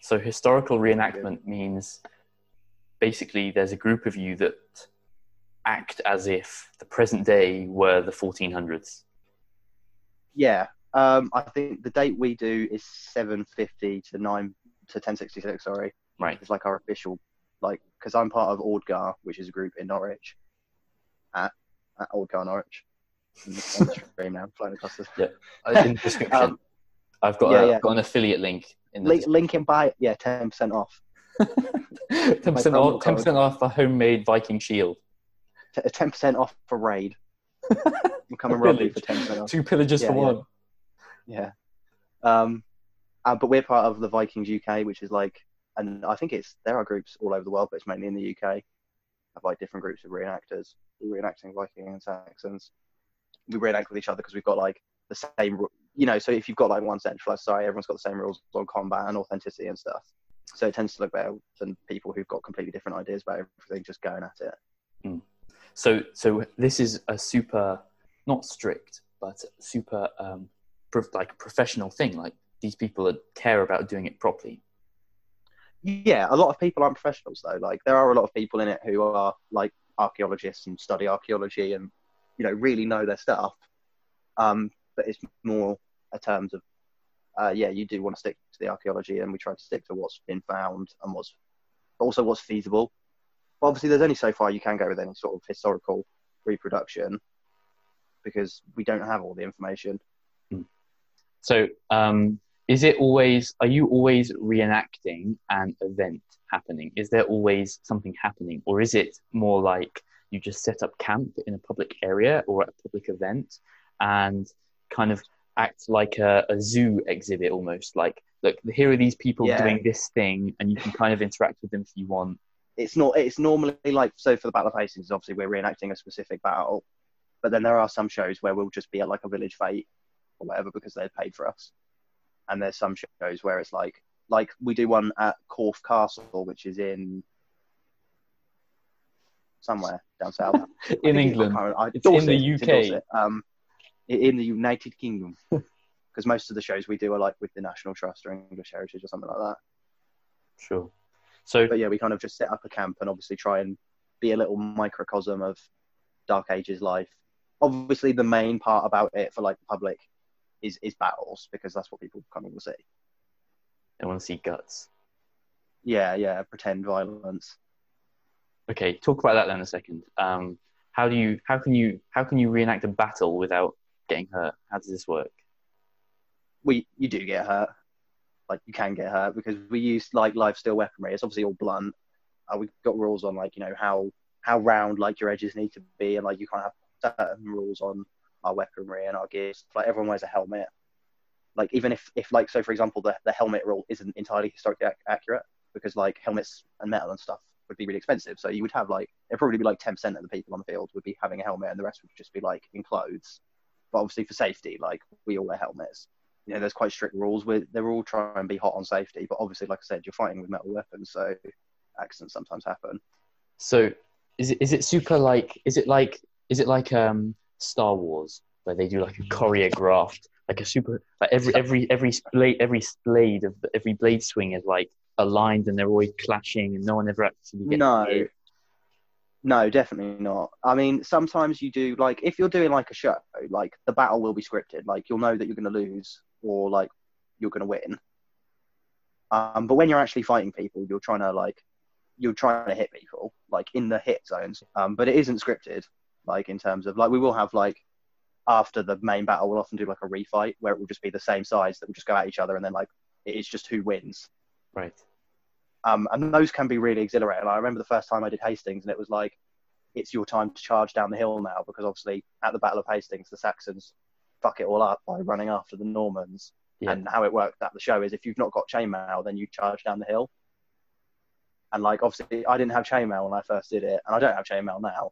So historical reenactment means basically there's a group of you that act as if the present day were the 1400s. yeah um, i think the date we do is 750 to 9 to 1066 sorry Right. It's like our official, like, because I'm part of Ordgar, which is a group in Norwich, at, at Ordgar Norwich. On the stream now, flying across the. Uh, In the description, Um, I've got yeah, a, yeah. Got an affiliate link in the Link, link in by, yeah, 10% off. ten percent off. Ten percent off a homemade Viking shield. T- 10% off for raid. I'm coming rob you for 10% off. Two pillagers for Yeah, yeah. one. Yeah. Um, uh, but we're part of the Vikings UK, which is like, and I think it's there are groups all over the world, but it's mainly in the UK. Of like different groups of reenactors, We're reenacting Viking and Saxons. We reenact with each other because we've got like the same, you know. So if you've got like one centralized society, everyone's got the same rules on combat and authenticity and stuff. So it tends to look better than people who've got completely different ideas about everything, just going at it. So so this is a super not strict but super um, prof- like professional thing. Like these people care about doing it properly. Yeah, a lot of people aren't professionals though. Like there are a lot of people in it who are like archaeologists and study archaeology and you know really know their stuff. Um, but it's more a terms of uh, yeah, you do want to stick to the archaeology, and we try to stick to what's been found and what's also what's feasible. But obviously, there's only so far you can go with any sort of historical reproduction because we don't have all the information. So um, is it always? Are you always reenacting an event happening? Is there always something happening, or is it more like you just set up camp in a public area or at a public event and kind of act like a, a zoo exhibit almost like look here are these people Yeah. doing this thing and you can kind of interact with them if you want it's not it's normally like so for the battle of hastings obviously we're reenacting a specific battle but then there are some shows where we'll just be at like a village fete or whatever because they're paid for us and there's some shows where it's like like we do one at Corfe Castle which is in somewhere down south in think it's- I england can't remember. I- It's in the it's in UK. Um in the United Kingdom because most of the shows we do are like with the National Trust or English Heritage or something like that sure so but yeah, we kind of just set up a camp and obviously try and be a little microcosm of Dark Ages life. Obviously, the main part about it for like the public is is battles because that's what people kind come to see. They want to see guts Yeah, yeah, pretend violence. okay talk about that then a second um, how do you how can you how can you reenact a battle without getting hurt how does this work We you do get hurt, like you can get hurt because we use like live steel weaponry. It's obviously all blunt. Uh, we've got rules on like you know how how round like your edges need to be and like you can't have certain rules on our weaponry and our gears. Like everyone wears a helmet. Like even if if like so for example the the helmet rule isn't entirely historically ac- accurate because like helmets and metal and stuff would be really expensive. So you would have like it'd probably be like ten percent of the people on the field would be having a helmet and the rest would just be like in clothes. But obviously for safety, like we all wear helmets you know, there's quite strict rules. With they're all trying to be hot on safety, but obviously, like I said, you're fighting with metal weapons, so accidents sometimes happen. So is it is it super like is it like is it like um Star Wars where they do like a choreographed like a super like every every every blade every blade of every blade swing is like aligned and they're always clashing and no one ever actually gets No, hit. No, definitely not. I mean, sometimes you do like if you're doing like a show, like the battle will be scripted. Like you'll know that you're going to lose or like you're going to win. Um, but when you're actually fighting people, you're trying to like you're trying to hit people like in the hit zones. Um, but it isn't scripted. Like in terms of like we will have like after the main battle, we'll often do like a refight where it will just be the same sides that will just go at each other, and then like it's just who wins. right Um, and those can be really exhilarating. I remember the first time I did Hastings, and it was like, it's your time to charge down the hill now, because obviously at the Battle of Hastings, the Saxons fuck it all up by running after the Normans. Yeah. And how it worked at the show is if you've not got chainmail, then you charge down the hill. And like obviously, I didn't have chainmail when I first did it, and I don't have chainmail now.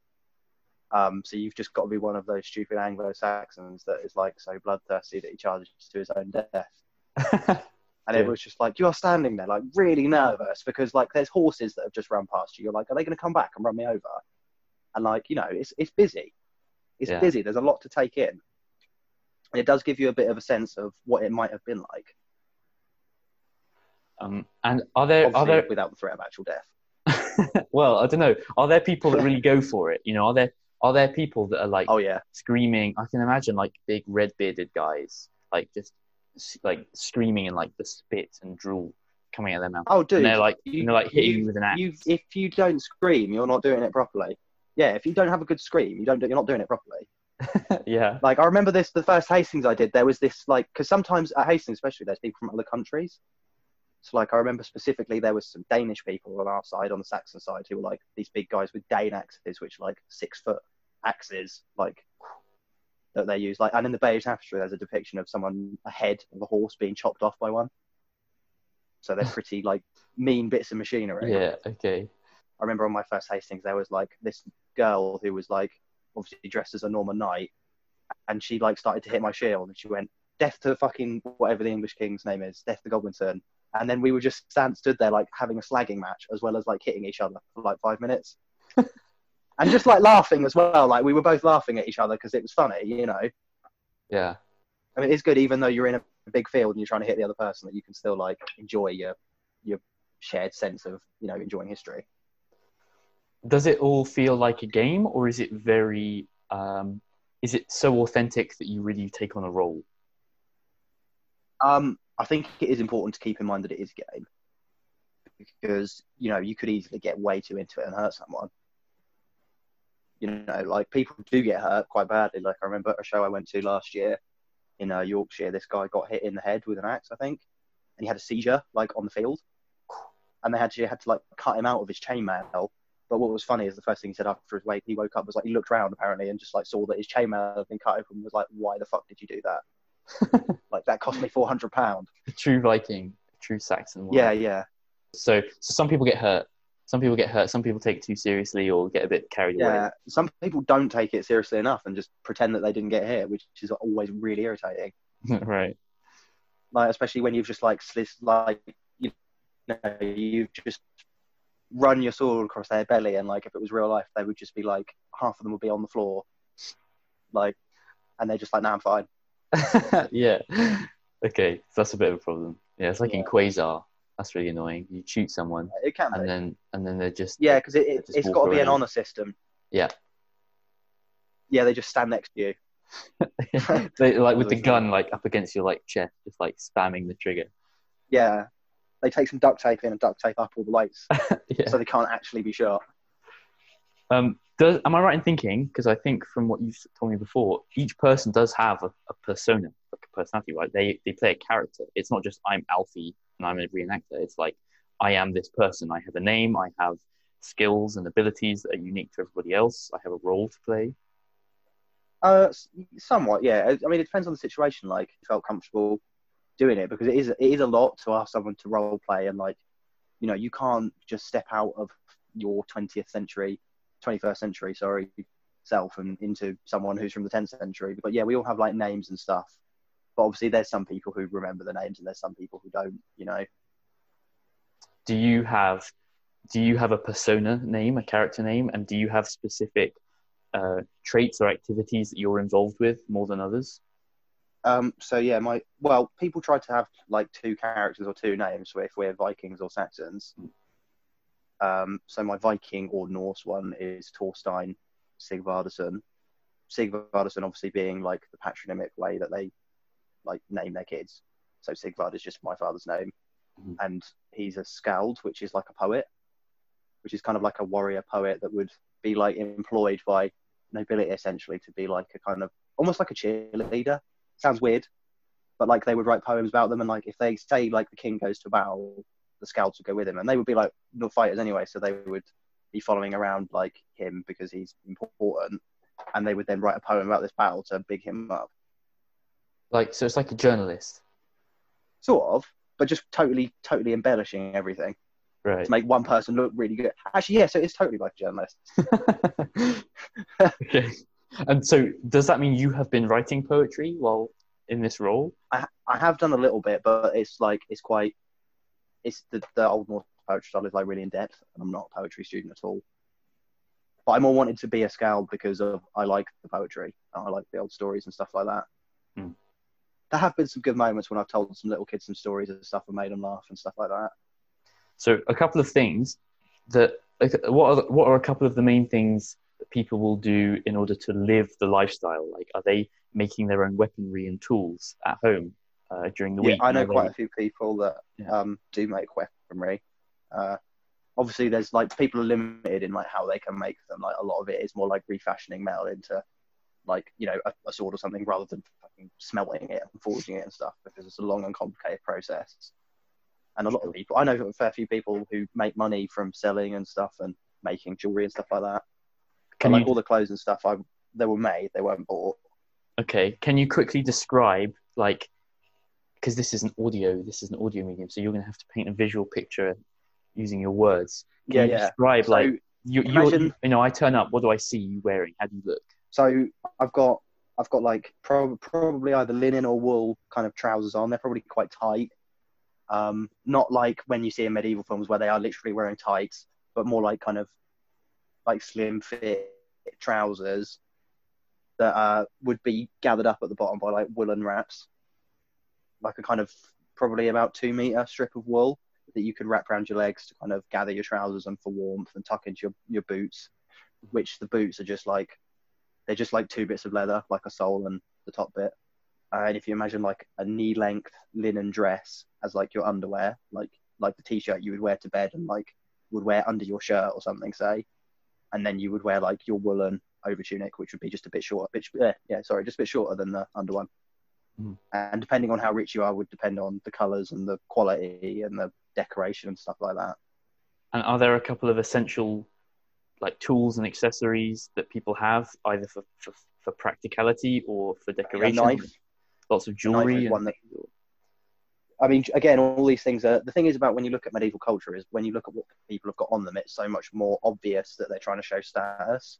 Um, so you've just got to be one of those stupid Anglo Saxons that is like so bloodthirsty that he charges to his own death. And it Yeah. was just like you're standing there, like really nervous because like there's horses that have just run past you. You're like, are they going to come back and run me over? And like you know, it's it's busy. It's Yeah. busy. There's a lot to take in. And it does give you a bit of a sense of what it might have been like, um, and are there are there without the threat of actual death. well I don't know are there people that really go for it you know are there are there people that are like Oh yeah, screaming. I can imagine like big red bearded guys, like just like screaming and like the spit and drool coming out of their mouth. Oh, dude, and they're like, you- and they're like hitting you- you with an axe. you if you don't scream, you're not doing it properly. Yeah, if you don't have a good scream, you don't. do- You're not doing it properly. yeah. Like I remember this, the first Hastings I did. There was this like, because sometimes at Hastings, especially, there's people from other countries. So like I remember specifically, there was some Danish people on our side, on the Saxon side, who were like these big guys with Dane axes, which like six foot axes, like that they use. Like, and in the Bayeux Tapestry, there's a depiction of someone a head of a horse being chopped off by one. So they're pretty like mean bits of machinery. Yeah. Okay. I remember on my first Hastings, there was like this girl who was like obviously dressed as a Norman knight, and she like started to hit my shield, and she went death to fucking whatever the English king's name is, death to Godwinson. And then we were just stand stood there like having a slagging match as well as like hitting each other for like five minutes, and just like laughing as well. Like we were both laughing at each other because it was funny, you know. Yeah. I mean, it's good even though you're in a big field and you're trying to hit the other person that you can still like enjoy your your shared sense of you know enjoying history. Does it all feel like a game, or is it very? Um, is it so authentic that you really take on a role? Um, I think it is important to keep in mind that it is a game because you know you could easily get way too into it and hurt someone. You know, like people do get hurt quite badly. Like I remember a show I went to last year in uh, Yorkshire. This guy got hit in the head with an axe, I think, and he had a seizure like on the field, and they had to had to like cut him out of his chainmail. But what was funny is the first thing he said after his wake, he woke up was like he looked around apparently and just like saw that his chainmail had been cut open. and Was like, why the fuck did you do that? like that cost me four hundred pound. True Viking, true Saxon. Yeah, yeah. So, so some people get hurt. Some people get hurt. Some people take it too seriously or get a bit carried away. Yeah, some people don't take it seriously enough and just pretend that they didn't get hit, which is always really irritating. right. Like especially when you've just like slis, like you know you've just run your sword across their belly, and like if it was real life, they would just be like half of them would be on the floor, like, and they're just like, "Nah, I'm fine." yeah. Okay, so that's a bit of a problem. Yeah, it's like in Quasar. That's really annoying. You shoot someone, It can and be. then and then they're just Yeah, because it, it, walk got to be an honor system. Yeah. Yeah, they just stand next to you. they like with the gun like up against your like chest, just like spamming the trigger. Yeah, they take some duct tape in and duct tape up all the lights yeah. so they can't actually be shot. Um, does, am I right in thinking? Because I think from what you've told me before, each person does have a, a persona, like a personality, right? They they play a character. It's not just I'm Alfie and I'm a reenactor. It's like I am this person. I have a name. I have skills and abilities that are unique to everybody else. I have a role to play. Uh, somewhat, yeah. I mean, it depends on the situation. Like, felt comfortable doing it because it is it is a lot to ask someone to role play, and like, you know, you can't just step out of your 20th century, 21st century, sorry, self and into someone who's from the 10th century. But yeah, we all have like names and stuff. But obviously, there's some people who remember the names, and there's some people who don't. You know, Do you have do you have a persona name, a character name, and do you have specific uh, traits or activities that you're involved with more than others? Um, so yeah, my well, people try to have like two characters or two names. So if we're Vikings or Saxons, um, so my Viking or Norse one is Torstein Sigvardason. Sigvardason obviously being like the patronymic way that they like name their kids. So Sigvard is just my father's name, Mhm. and he's a skald, which is like a poet, which is kind of like a warrior poet that would be like employed by nobility essentially to be like a kind of almost like a cheerleader. Sounds weird, but like they would write poems about them, and like if they say like the king goes to battle, the skalds would go with him, and they would be like not fighters anyway, so they would be following around like him because he's important, and they would then write a poem about this battle to big him up, Like, so it's like a journalist, sort of, but just totally, totally embellishing everything right? to make one person look really good. Actually, yeah, so it's totally like a journalist. okay. And so, does that mean you have been writing poetry while in this role? I I have done a little bit, but it's like it's quite, it's the the old Norse poetry style is like really in depth, and I'm not a poetry student at all. But I more wanted to be a skald because of I like the poetry, and I like the old stories and stuff like that. Hmm. There have been some good moments when I've told some little kids some stories and stuff and made them laugh and stuff like that. So, a couple of things that like, what are what are a couple of the main things that people will do in order to live the lifestyle? Like, are they making their own weaponry and tools at home? uh, during the yeah, week. I know quite they- a few people that Yeah. um, do make weaponry. Uh, obviously, there's like people are limited in like how they can make them. Like a lot of it is more like refashioning metal into like you know a, a sword or something rather than fucking smelting it and forging it and stuff because it's a long and complicated process. And a lot of people, I know a fair few people who make money from selling and stuff and making jewelry and stuff like that. Can But, like you all the clothes and stuff, I they were made, they weren't bought. Okay, can you quickly describe like because this is an audio, this is an audio medium, so you're going to have to paint a visual picture using your words. Can Yeah, you yeah. describe So like you, you, imagine- you know, I turn up. What do I see you wearing? How do you look? So I've got I've got like prob- probably either linen or wool kind of trousers on. They're probably quite tight. Um, not like when you see in medieval films where they are literally wearing tights, but more like kind of like slim fit trousers that uh, would be gathered up at the bottom by like woolen wraps, like a kind of probably about two meter strip of wool that you could wrap around your legs to kind of gather your trousers and for warmth and tuck into your, your boots, which the boots are just like they're just like two bits of leather, like a sole and the top bit. Uh, and if you imagine like a knee-length linen dress as like your underwear, like like the t-shirt you would wear to bed and like would wear under your shirt or something, say, and then you would wear like your woolen over tunic, which would be just a bit shorter, bit, yeah, yeah, sorry, just a bit shorter than the under one. Mhm. And depending on how rich you are, would depend on the colours and the quality and the decoration and stuff like that. And are there a couple of essential like tools and accessories that people have either for for, for practicality or for A decoration? knife, Lots of jewelry. and one that- I mean, again, all these things are the thing is about when you look at medieval culture is when you look at what people have got on them, it's so much more obvious that they're trying to show status.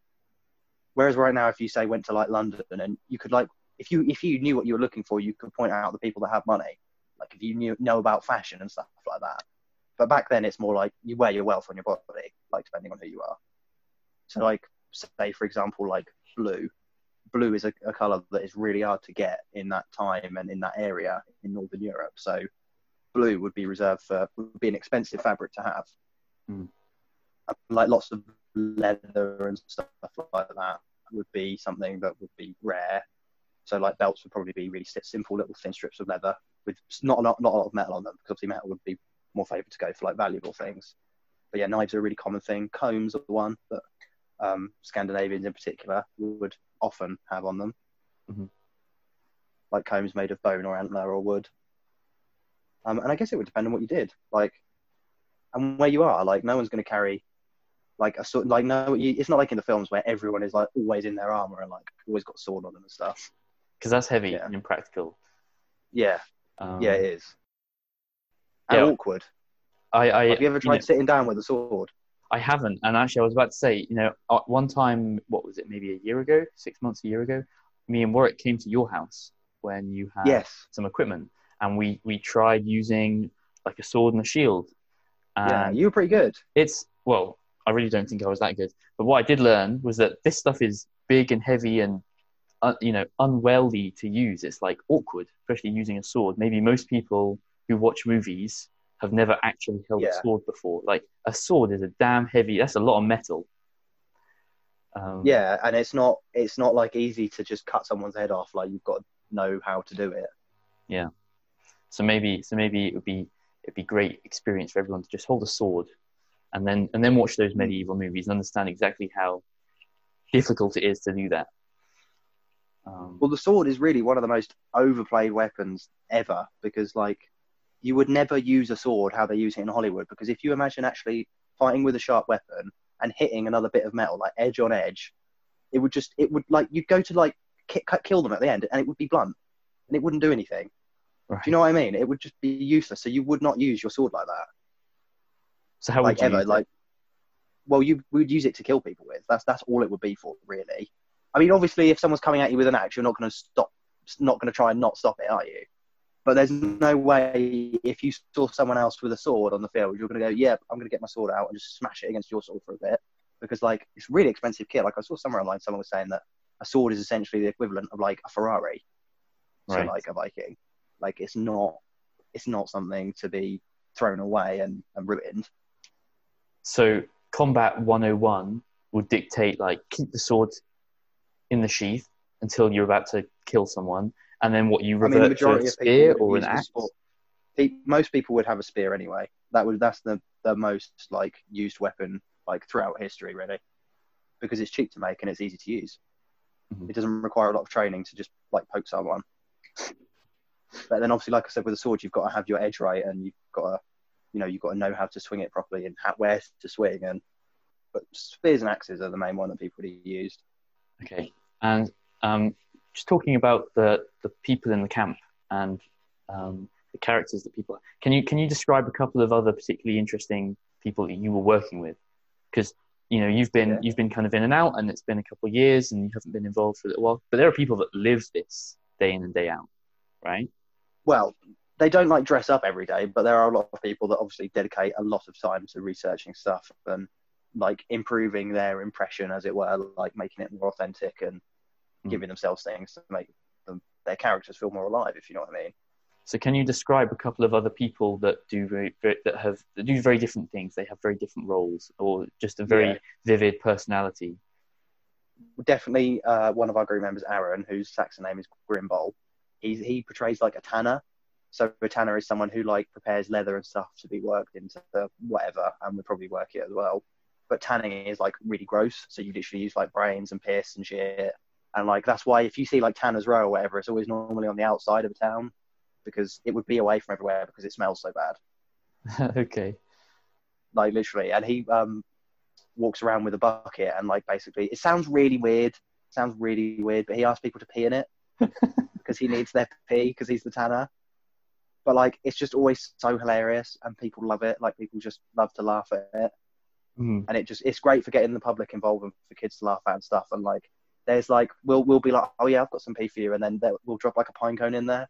Whereas right now, if you say went to like London and you could like, if you if you knew what you were looking for, you could point out the people that have money. Like if you knew know about fashion and stuff like that. But back then, it's more like you wear your wealth on your body, like depending on who you are. So like, say for example, like blue. Blue is a, a color that is really hard to get in that time and in that area in Northern Europe. So blue would be reserved for would be an expensive fabric to have. Mm. Like lots of leather and stuff like that would be something that would be rare. So like belts would probably be really simple little thin strips of leather with not a lot, not a lot of metal on them because obviously metal would be more favoured to go for like valuable things. But yeah, knives are a really common thing. Combs are the one that um, Scandinavians in particular would often have on them. Mhm. Like combs made of bone or antler or wood. Um, and I guess it would depend on what you did, like, and where you are. Like, no one's going to carry, like, a sword. Like, no, you, it's not like in the films where everyone is like always in their armor and like always got a sword on them and stuff. because that's heavy Yeah. and impractical. Yeah, Um, yeah, it is. And yeah. awkward. I, I Have you ever you tried know, sitting down with a sword? I haven't, and actually, I was about to say, you know, uh, one time, what was it, maybe a year ago, six months, a year ago, me and Warwick came to your house when you had Yes. some equipment, and we we tried using like a sword and a shield. And yeah, you were pretty good. it's well, I really don't think I was that good, but what I did learn was that this stuff is big and heavy and uh, you know unwieldy to use. It's like awkward, especially using a sword. Maybe most people who watch movies have never actually held a sword before. Like a sword is a damn heavy. That's a lot of metal. Um, Yeah, and it's not it's not like easy to just cut someone's head off. Like you've got to know how to do it. Yeah. So maybe, so maybe it would be it'd be great experience for everyone to just hold a sword, and then and then watch those medieval movies and understand exactly how difficult it is to do that. Um, Well, the sword is really one of the most overplayed weapons ever because, like, you would never use a sword how they use it in Hollywood. Because if you imagine actually fighting with a sharp weapon and hitting another bit of metal, like edge on edge, it would just, it would, like, you'd go to, like, ki- kill them at the end and it would be blunt and it wouldn't do anything. right. Do you know what I mean? It would just be useless. So you would not use your sword like that. so how like would you ever. Like, well, you would use it to kill people with. That's that's all it would be for, really. I mean, obviously, if someone's coming at you with an axe, you're not going to stop, not going to try and not stop it, are you? But there's no way if you saw someone else with a sword on the field, you're going to go, yeah, I'm going to get my sword out and just smash it against your sword for a bit because like it's really expensive kit. Like I saw somewhere online, someone was saying that a sword is essentially the equivalent of like a Ferrari, so Right. like a Viking. Like it's not, it's not something to be thrown away and, and ruined. So combat 101 would dictate like keep the sword in the sheath until you're about to kill someone, and then what you I mean, the revert to a majority of people spear or an axe? Most people would have a spear anyway. That would that's the the most like used weapon like throughout history, really, because it's cheap to make and it's easy to use. Mhm. It doesn't require a lot of training to just like poke someone. But then, obviously, like I said, with a sword, you've got to have your edge right, and you've got to, you know, you've got to know how to swing it properly and how, where to swing. And but spears and axes are the main one that people would have used. Okay, and um, just talking about the the people in the camp and um, the characters that people. Can you can you describe a couple of other particularly interesting people that you were working with? Because you know you've been Yeah. you've been kind of in and out, and it's been a couple of years, and you haven't been involved for a little while. But there are people that live this day in and day out, right? well, they don't like dress up every day, but there are a lot of people that obviously dedicate a lot of time to researching stuff and like improving their impression, as it were, like making it more authentic and Mm. giving themselves things to make them, their characters feel more alive, if you know what I mean. So can you describe a couple of other people that do very, very that have that do very different things? They have very different roles, or just a very Yeah. vivid personality. Definitely, uh, one of our group members, Aaron, whose Saxon name is Grimbold, he's, he portrays like a tanner. So a tanner is someone who like prepares leather and stuff to be worked into the whatever, and would probably work it as well. But tanning is like really gross, so you literally use like brains and piss and shit, and like that's why if you see like Tanner's Row or whatever, it's always normally on the outside of a town because it would be away from everywhere because it smells so bad, okay. like literally. And he um walks around with a bucket and like basically, it sounds really weird, sounds really weird, but he asks people to pee in it because he needs their pee because he's the tanner. But like, it's just always so hilarious, and people love it. Like, people just love to laugh at it, Mhm. and it just it's great for getting the public involved and for kids to laugh at and stuff. And like, there's like, we'll we'll be like, oh yeah, I've got some pee for you, and then we'll drop like a pine cone in there,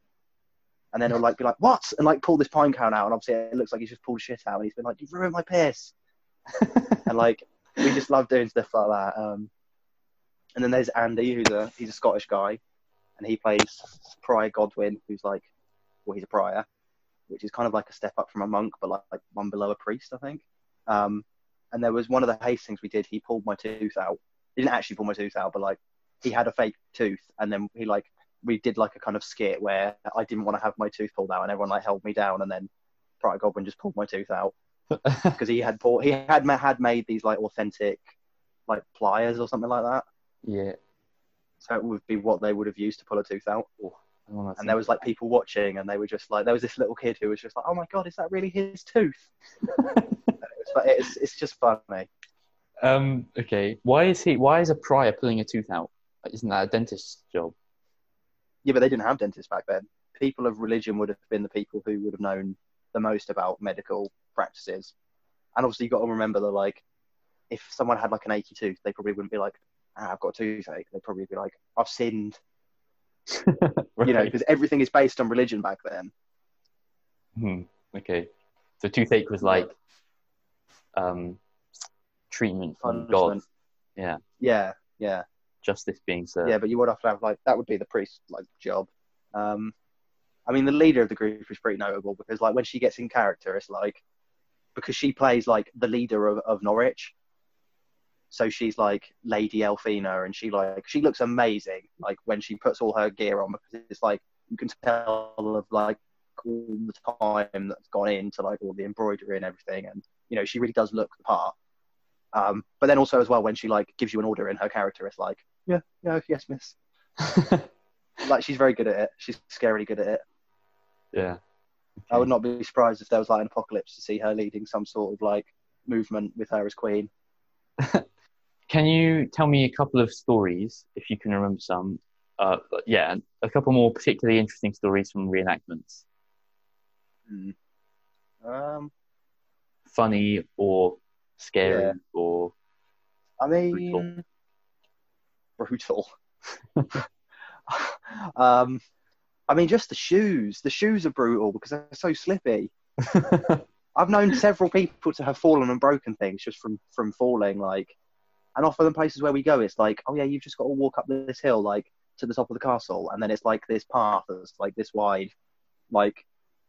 and then he'll like be like, what? And like pull this pine cone out, and obviously it looks like he's just pulled shit out, and he's been like, you've ruined my piss, and like we just love doing stuff like that. Um, and then there's Andy, who's a he's a Scottish guy, and he plays Prior Godwin, who's like, well, he's a prior, which is kind of like a step up from a monk, but like, like one below a priest, I think. Um, and there was one of the hastings we did. He pulled my tooth out. He didn't actually pull my tooth out, but like he had a fake tooth, and then he like we did like a kind of skit where I didn't want to have my tooth pulled out, and everyone like held me down, and then Prior Godwin just pulled my tooth out because he had pulled, he had had made these like authentic like pliers or something like that. yeah. So it would be what they would have used to pull a tooth out. Wanna And there was like people watching, and they were just like, there was this little kid who was just like, "Oh my god, is that really his tooth?" And it was, like- it's it's just funny. Um, okay. Why is he? Why is a prior pulling a tooth out? Isn't that a dentist's job? Yeah, but they didn't have dentists back then. People of religion would have been the people who would have known the most about medical practices. And obviously, you've got to remember that, like, if someone had like an achy tooth, they probably wouldn't be like, ah, "I've got a toothache." They'd probably be like, "I've sinned," you know, because everything is based on religion back then. Hmm. Okay. So toothache was like um, treatment from God. Yeah. Yeah, yeah. justice being served. Yeah, but you would have to have like that would be the priest like job. Um, I mean, the leader of the group is pretty notable because like when she gets in character, it's like because she plays like the leader of, of Norwich. So she's like Lady Elfina, and she like she looks amazing. Like when she puts all her gear on, because it's like you can tell of like all the time that's gone into like all the embroidery and everything, and you know she really does look the part. Um, but then also as well when she like gives you an order in her character, it's like yeah, yeah, yes, miss. Like she's very good at it. She's scarily good at it. yeah. I would not be surprised if there was like an apocalypse to see her leading some sort of like movement with her as queen. Can you tell me a couple of stories, if you can remember some? Uh, yeah, a couple more particularly interesting stories from reenactments, Hmm. Um, funny or scary Yeah. or I mean, brutal. um, I mean, just the shoes. The shoes are brutal because they're so slippy. I've known several people to have fallen and broken things just from from falling. Like, and often the places where we go, it's like, oh yeah, you've just got to walk up this hill, like to the top of the castle, and then it's like this path that's like this wide, like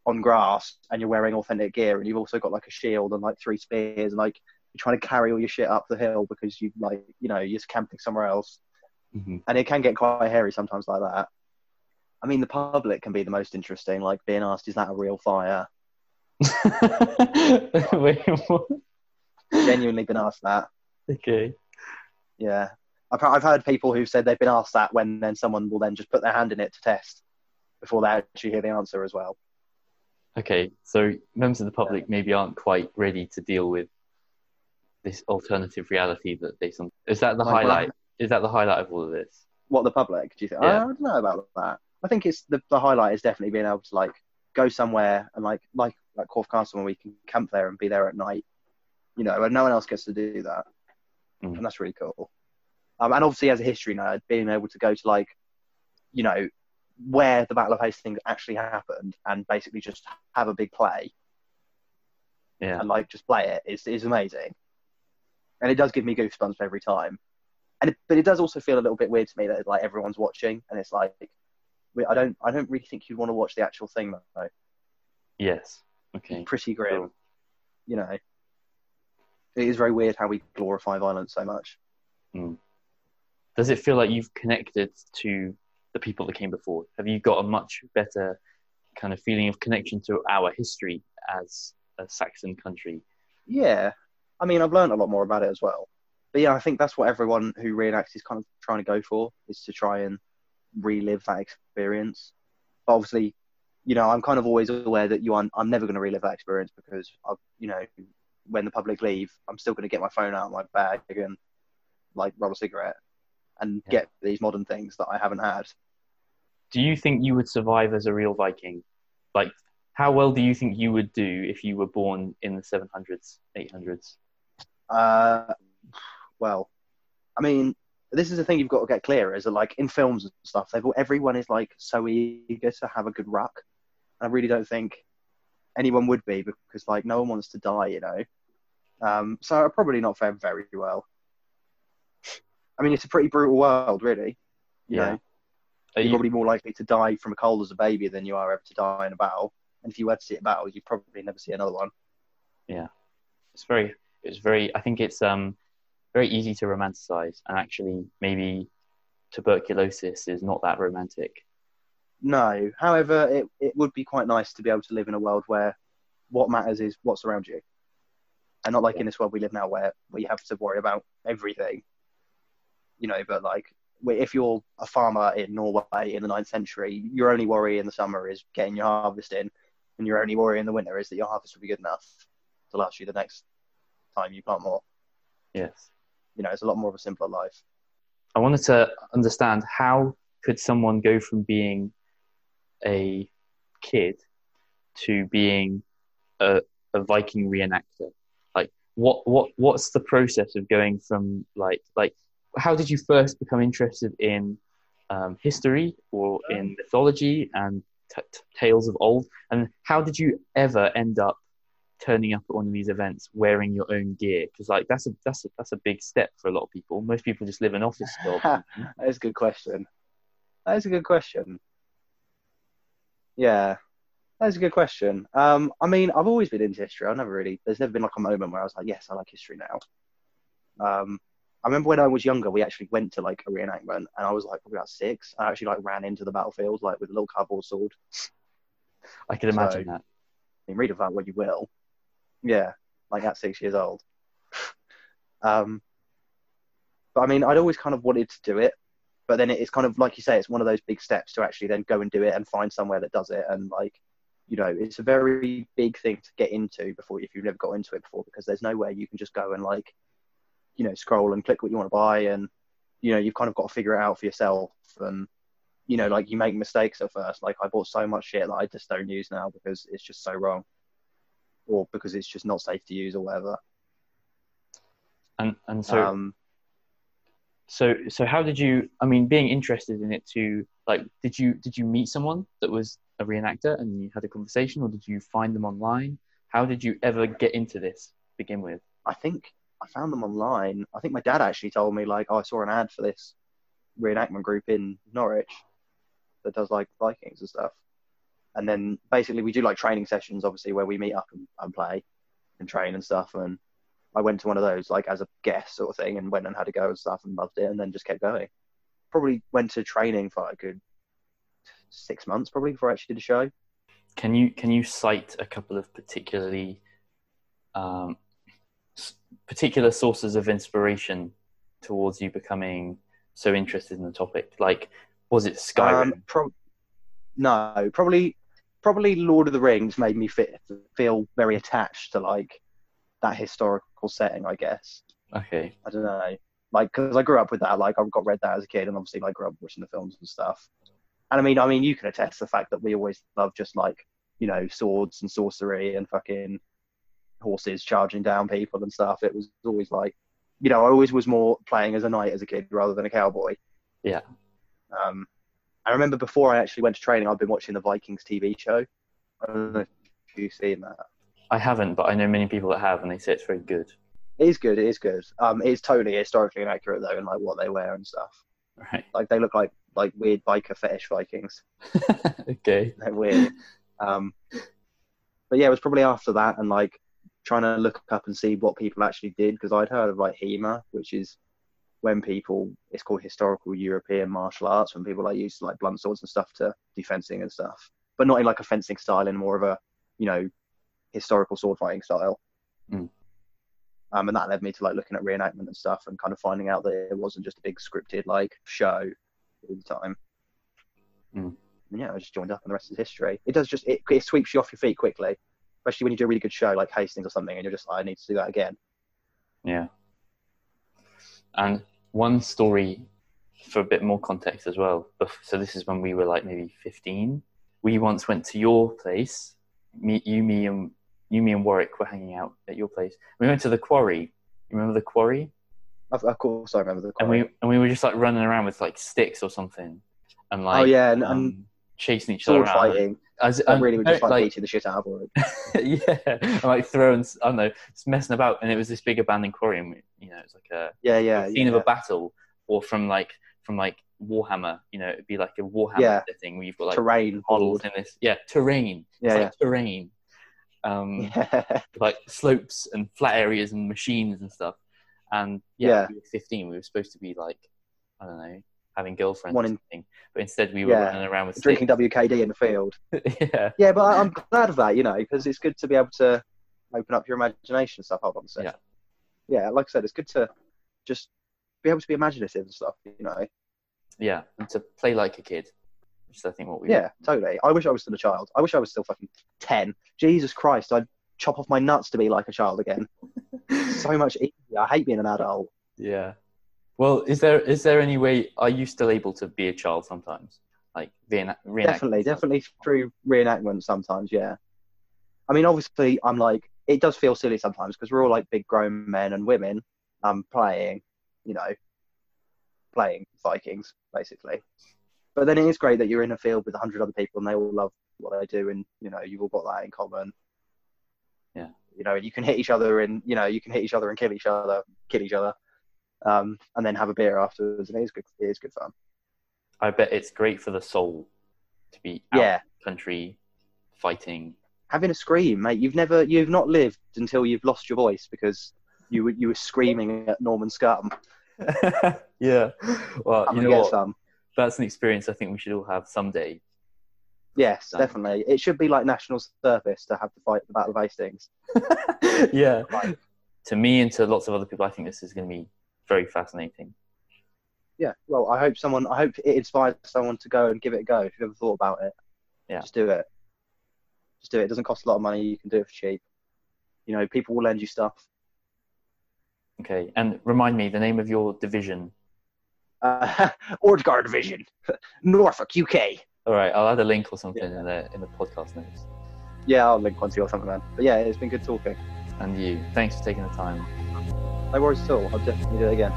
on grass, and you're wearing authentic gear, and you've also got like a shield and like three spears, and like trying to carry all your shit up the hill because you like, you know, you're just camping somewhere else, Mhm. and it can get quite hairy sometimes like that. I mean, the public can be the most interesting. Like being asked, "Is that a real fire?" Wait? Genuinely been asked that. Okay. Yeah, I've I've heard people who've said they've been asked that when then someone will then just put their hand in it to test before they actually hear the answer as well. Okay, so members of the public maybe aren't quite ready to deal with this alternative reality that they some. Is that the Like, highlight? Is that the highlight of all of this? What the public? Do you think? Yeah. I don't know about that. I think it's the, the highlight is definitely being able to like go somewhere and like like like Corfe Castle when we can camp there and be there at night. You know, and no one else gets to do that, Mm. and that's really cool. Um, and obviously, as a history nerd, being able to go to like, you know, where the Battle of Hastings actually happened and basically just have a big play Yeah. and like just play it is is amazing. And it does give me goosebumps every time. And it, but it does also feel a little bit weird to me that like everyone's watching and it's like I don't I don't really think you'd want to watch the actual thing though. Yes. Okay. It's pretty grim, Cool. you know. It is very weird how we glorify violence so much. Hmm. Does it feel like you've connected to the people that came before? Have you got a much better kind of feeling of connection to our history as a Saxon country? Yeah. I mean I've learned a lot more about it as well. But yeah, I think that's what everyone who reenacts is kind of trying to go for, is to try and relive that experience. But obviously, you know, I'm kind of always aware that you are, I'm never going to relive that experience because, I've, you know, when the public leave, I'm still going to get my phone out of my bag and like roll a cigarette and Yeah. get these modern things that I haven't had. Do you think you would survive as a real Viking? Like, how well do you think you would do if you were born in the 700s, 800s? Uh, well, I mean, this is the thing you've got to get clear is that like in films and stuff, they've everyone is like so eager to have a good ruck. I really don't think anyone would be because like no one wants to die, you know. Um, so I'd probably not fare very well. I mean, it's a pretty brutal world, really. You Yeah. know, Are you're you- probably more likely to die from a cold as a baby than you are ever to die in a battle. And if you were to see a battle, you'd probably never see another one. Yeah, it's very it's very i think it's um very easy to romanticize and actually maybe tuberculosis is not that romantic No. However, it, it would be quite nice to be able to live in a world where what matters is what's around you. And not like in this world we live now where, where you have to worry about everything. You know, but like if you're a farmer in Norway in the ninth century, your only worry in the summer is getting your harvest in, and your only worry in the winter is that your harvest will be good enough to last you the next time you plant more. yes You know, it's a lot more of a simpler life. i wanted to understand how could someone go from being a kid to being a, a viking reenactor like what what what's the process of going from like like how did you first become interested in um, history or in mythology and t- t- tales of old and how did you ever end up turning up at one of these events wearing your own gear because like that's a that's a, that's a big step for a lot of people most people just live an office job That is a good question. That is a good question. Yeah, that's a good question. Um, I mean, I've always been into history. I've never really. There's never been like a moment where I was like, yes, I like history now. Um, I remember when I was younger, we actually went to like a reenactment, and I was like probably about six. I actually like ran into the battlefield like with a little cardboard sword. i can imagine So- that I mean, read about what you will. Yeah, like at six years old. um, but I mean, I'd always kind of wanted to do it, but then it's kind of like you say, it's one of those big steps to actually then go and do it and find somewhere that does it, and like, you know, it's a very big thing to get into before if you've never got into it before because there's nowhere you can just go and like, you know, scroll and click what you want to buy, and you know, you've kind of got to figure it out for yourself, and you know, like you make mistakes at first. Like I bought so much shit that I just don't use now because it's just so wrong, or because it's just not safe to use or whatever. and and so um, so so how did you i mean being interested in it to like did you did you meet someone that was a reenactor and you had a conversation or did you find them online how did you ever get into this to begin with I think I found them online. I think my dad actually told me like, oh, I saw an ad for this reenactment group in Norwich that does like Vikings and stuff. And then basically we do like training sessions, obviously, where we meet up and, and play and train and stuff. And I went to one of those like as a guest sort of thing and went and had a go and stuff and loved it and then just kept going. Probably went to training for like a good six months probably before I actually did a show. Can you can you cite a couple of particularly um, particular sources of inspiration towards you becoming so interested in the topic? Like, was it Skyrim? Um, pro- no, probably probably Lord of the Rings made me fit, feel very attached to like that historical setting. I guess okay, I don't know, like because I grew up with that. Like I got read that as a kid, and obviously like grew up watching the films and stuff. And I mean, I mean, you can attest to the fact that we always love just like you know swords and sorcery and fucking horses charging down people and stuff. It was always like, you know, I always was more playing as a knight as a kid rather than a cowboy. Yeah. Um, I remember before I actually went to training, I've been watching the Vikings TV show. I don't know if you've seen that. I haven't, but I know many people that have, and they say it's very good. It is good. It is good. Um, it's totally historically inaccurate though, and like what they wear and stuff. Right. Like they look like like weird biker fetish Vikings. okay. They're weird. um, but yeah, it was probably after that and like trying to look up and see what people actually did because I'd heard of like HEMA, which is when people it's called historical European martial arts when people like use like blunt swords and stuff to do fencing and stuff, but not in like a fencing style, in more of a you know historical sword fighting style. Mm. Um, and that led me to like looking at reenactment and stuff and kind of finding out that it wasn't just a big scripted like show all the time. Mm. And yeah, I just joined up, and the rest is history. It does just it, it sweeps you off your feet quickly, especially when you do a really good show like Hastings or something, and you're just like, I need to do that again. Yeah. And one story for a bit more context as well. So this is when we were like maybe 15. We once went to your place. Me, you, me, and you, me, and Warwick were hanging out at your place. We went to the quarry. You remember the quarry? Of, of course, I remember the. Quarry. And we and we were just like running around with like sticks or something, and like oh yeah, and, um, chasing each other around. fighting. As, I really would just like, like beating the shit out of Warwick. yeah, I'm like throwing, I don't know, just messing about, and it was this big abandoned quarry, and you know, it's like a Yeah, yeah, scene yeah. of a battle, or from like from like Warhammer, you know, it'd be like a Warhammer Yeah. setting where you've got like terrain. models in this, yeah, terrain, Yeah, it's like terrain, um, yeah. like slopes and flat areas and machines and stuff, and yeah, Yeah. we were fifteen, we were supposed to be like, I don't know, having girlfriends One or something, but instead we were Yeah. running around with Drinking WKD in the field. yeah, Yeah, but I- I'm glad of that, you know, because it's good to be able to open up your imagination and stuff. Hold on a second. Yeah. Yeah, like I said, it's good to just be able to be imaginative and stuff, you know. yeah, and to play like a kid, which is I think what we Yeah, totally. I wish I was still a child. I wish I was still fucking 10. Jesus Christ, I'd chop off my nuts to be like a child again. So much easier. I hate being an adult. Yeah. Well, is there is there any way? Are you still able to be a child sometimes? Like reenact, Definitely, definitely through reenactment sometimes, yeah. I mean, obviously, I'm like, it does feel silly sometimes because we're all like big grown men and women um, playing, you know, playing Vikings, basically. But then it is great that you're in a field with a hundred other people and they all love what they do and, you know, you've all got that in common. Yeah. You know, you can hit each other and, you know, you can hit each other and kill each other, kill each other, um, and then have a beer afterwards. And it is good, it is good fun. I bet it's great for the soul to be out Yeah. country fighting. having a scream, mate. You've never, you've not lived until you've lost your voice because you were, you were screaming at Norman Scum. yeah. Well, Come you know what? some. That's an experience I think we should all have someday. Yes, definitely. It should be like national service to have to fight the Battle of Hastings. yeah. Like, To me and to lots of other people, I think this is going to be very fascinating. yeah. Well, I hope someone, I hope it inspires someone to go and give it a go. If you've ever thought about it, Yeah. just do it. Just do it. It doesn't cost a lot of money. You can do it for cheap. You know, people will lend you stuff. Okay. And remind me the name of your division. Uh, Ordgar Division, Norfolk, UK. All right. I'll add a link or something in the in the podcast notes. Yeah, I'll link one to you or something, man. But yeah, it's been good talking. And you. Thanks for taking the time. No worries at all. I'll definitely do it again.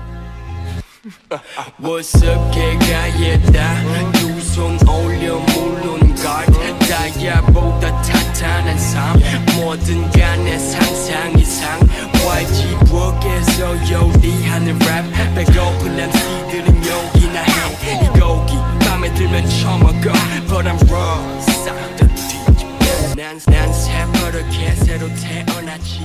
What's up 개가했다 두 손 올려 물론 guard 다이아보다 탄탄한 삶 뭐든 간에 상상 이상 YG 부엌에서 요리하는 랩 배고픈 MC들은 욕이나 해이 고기 맘에 들면 처먹어 But I'm raw 싹다 뒤집어 난, 난 새버릇게 새로 태어났지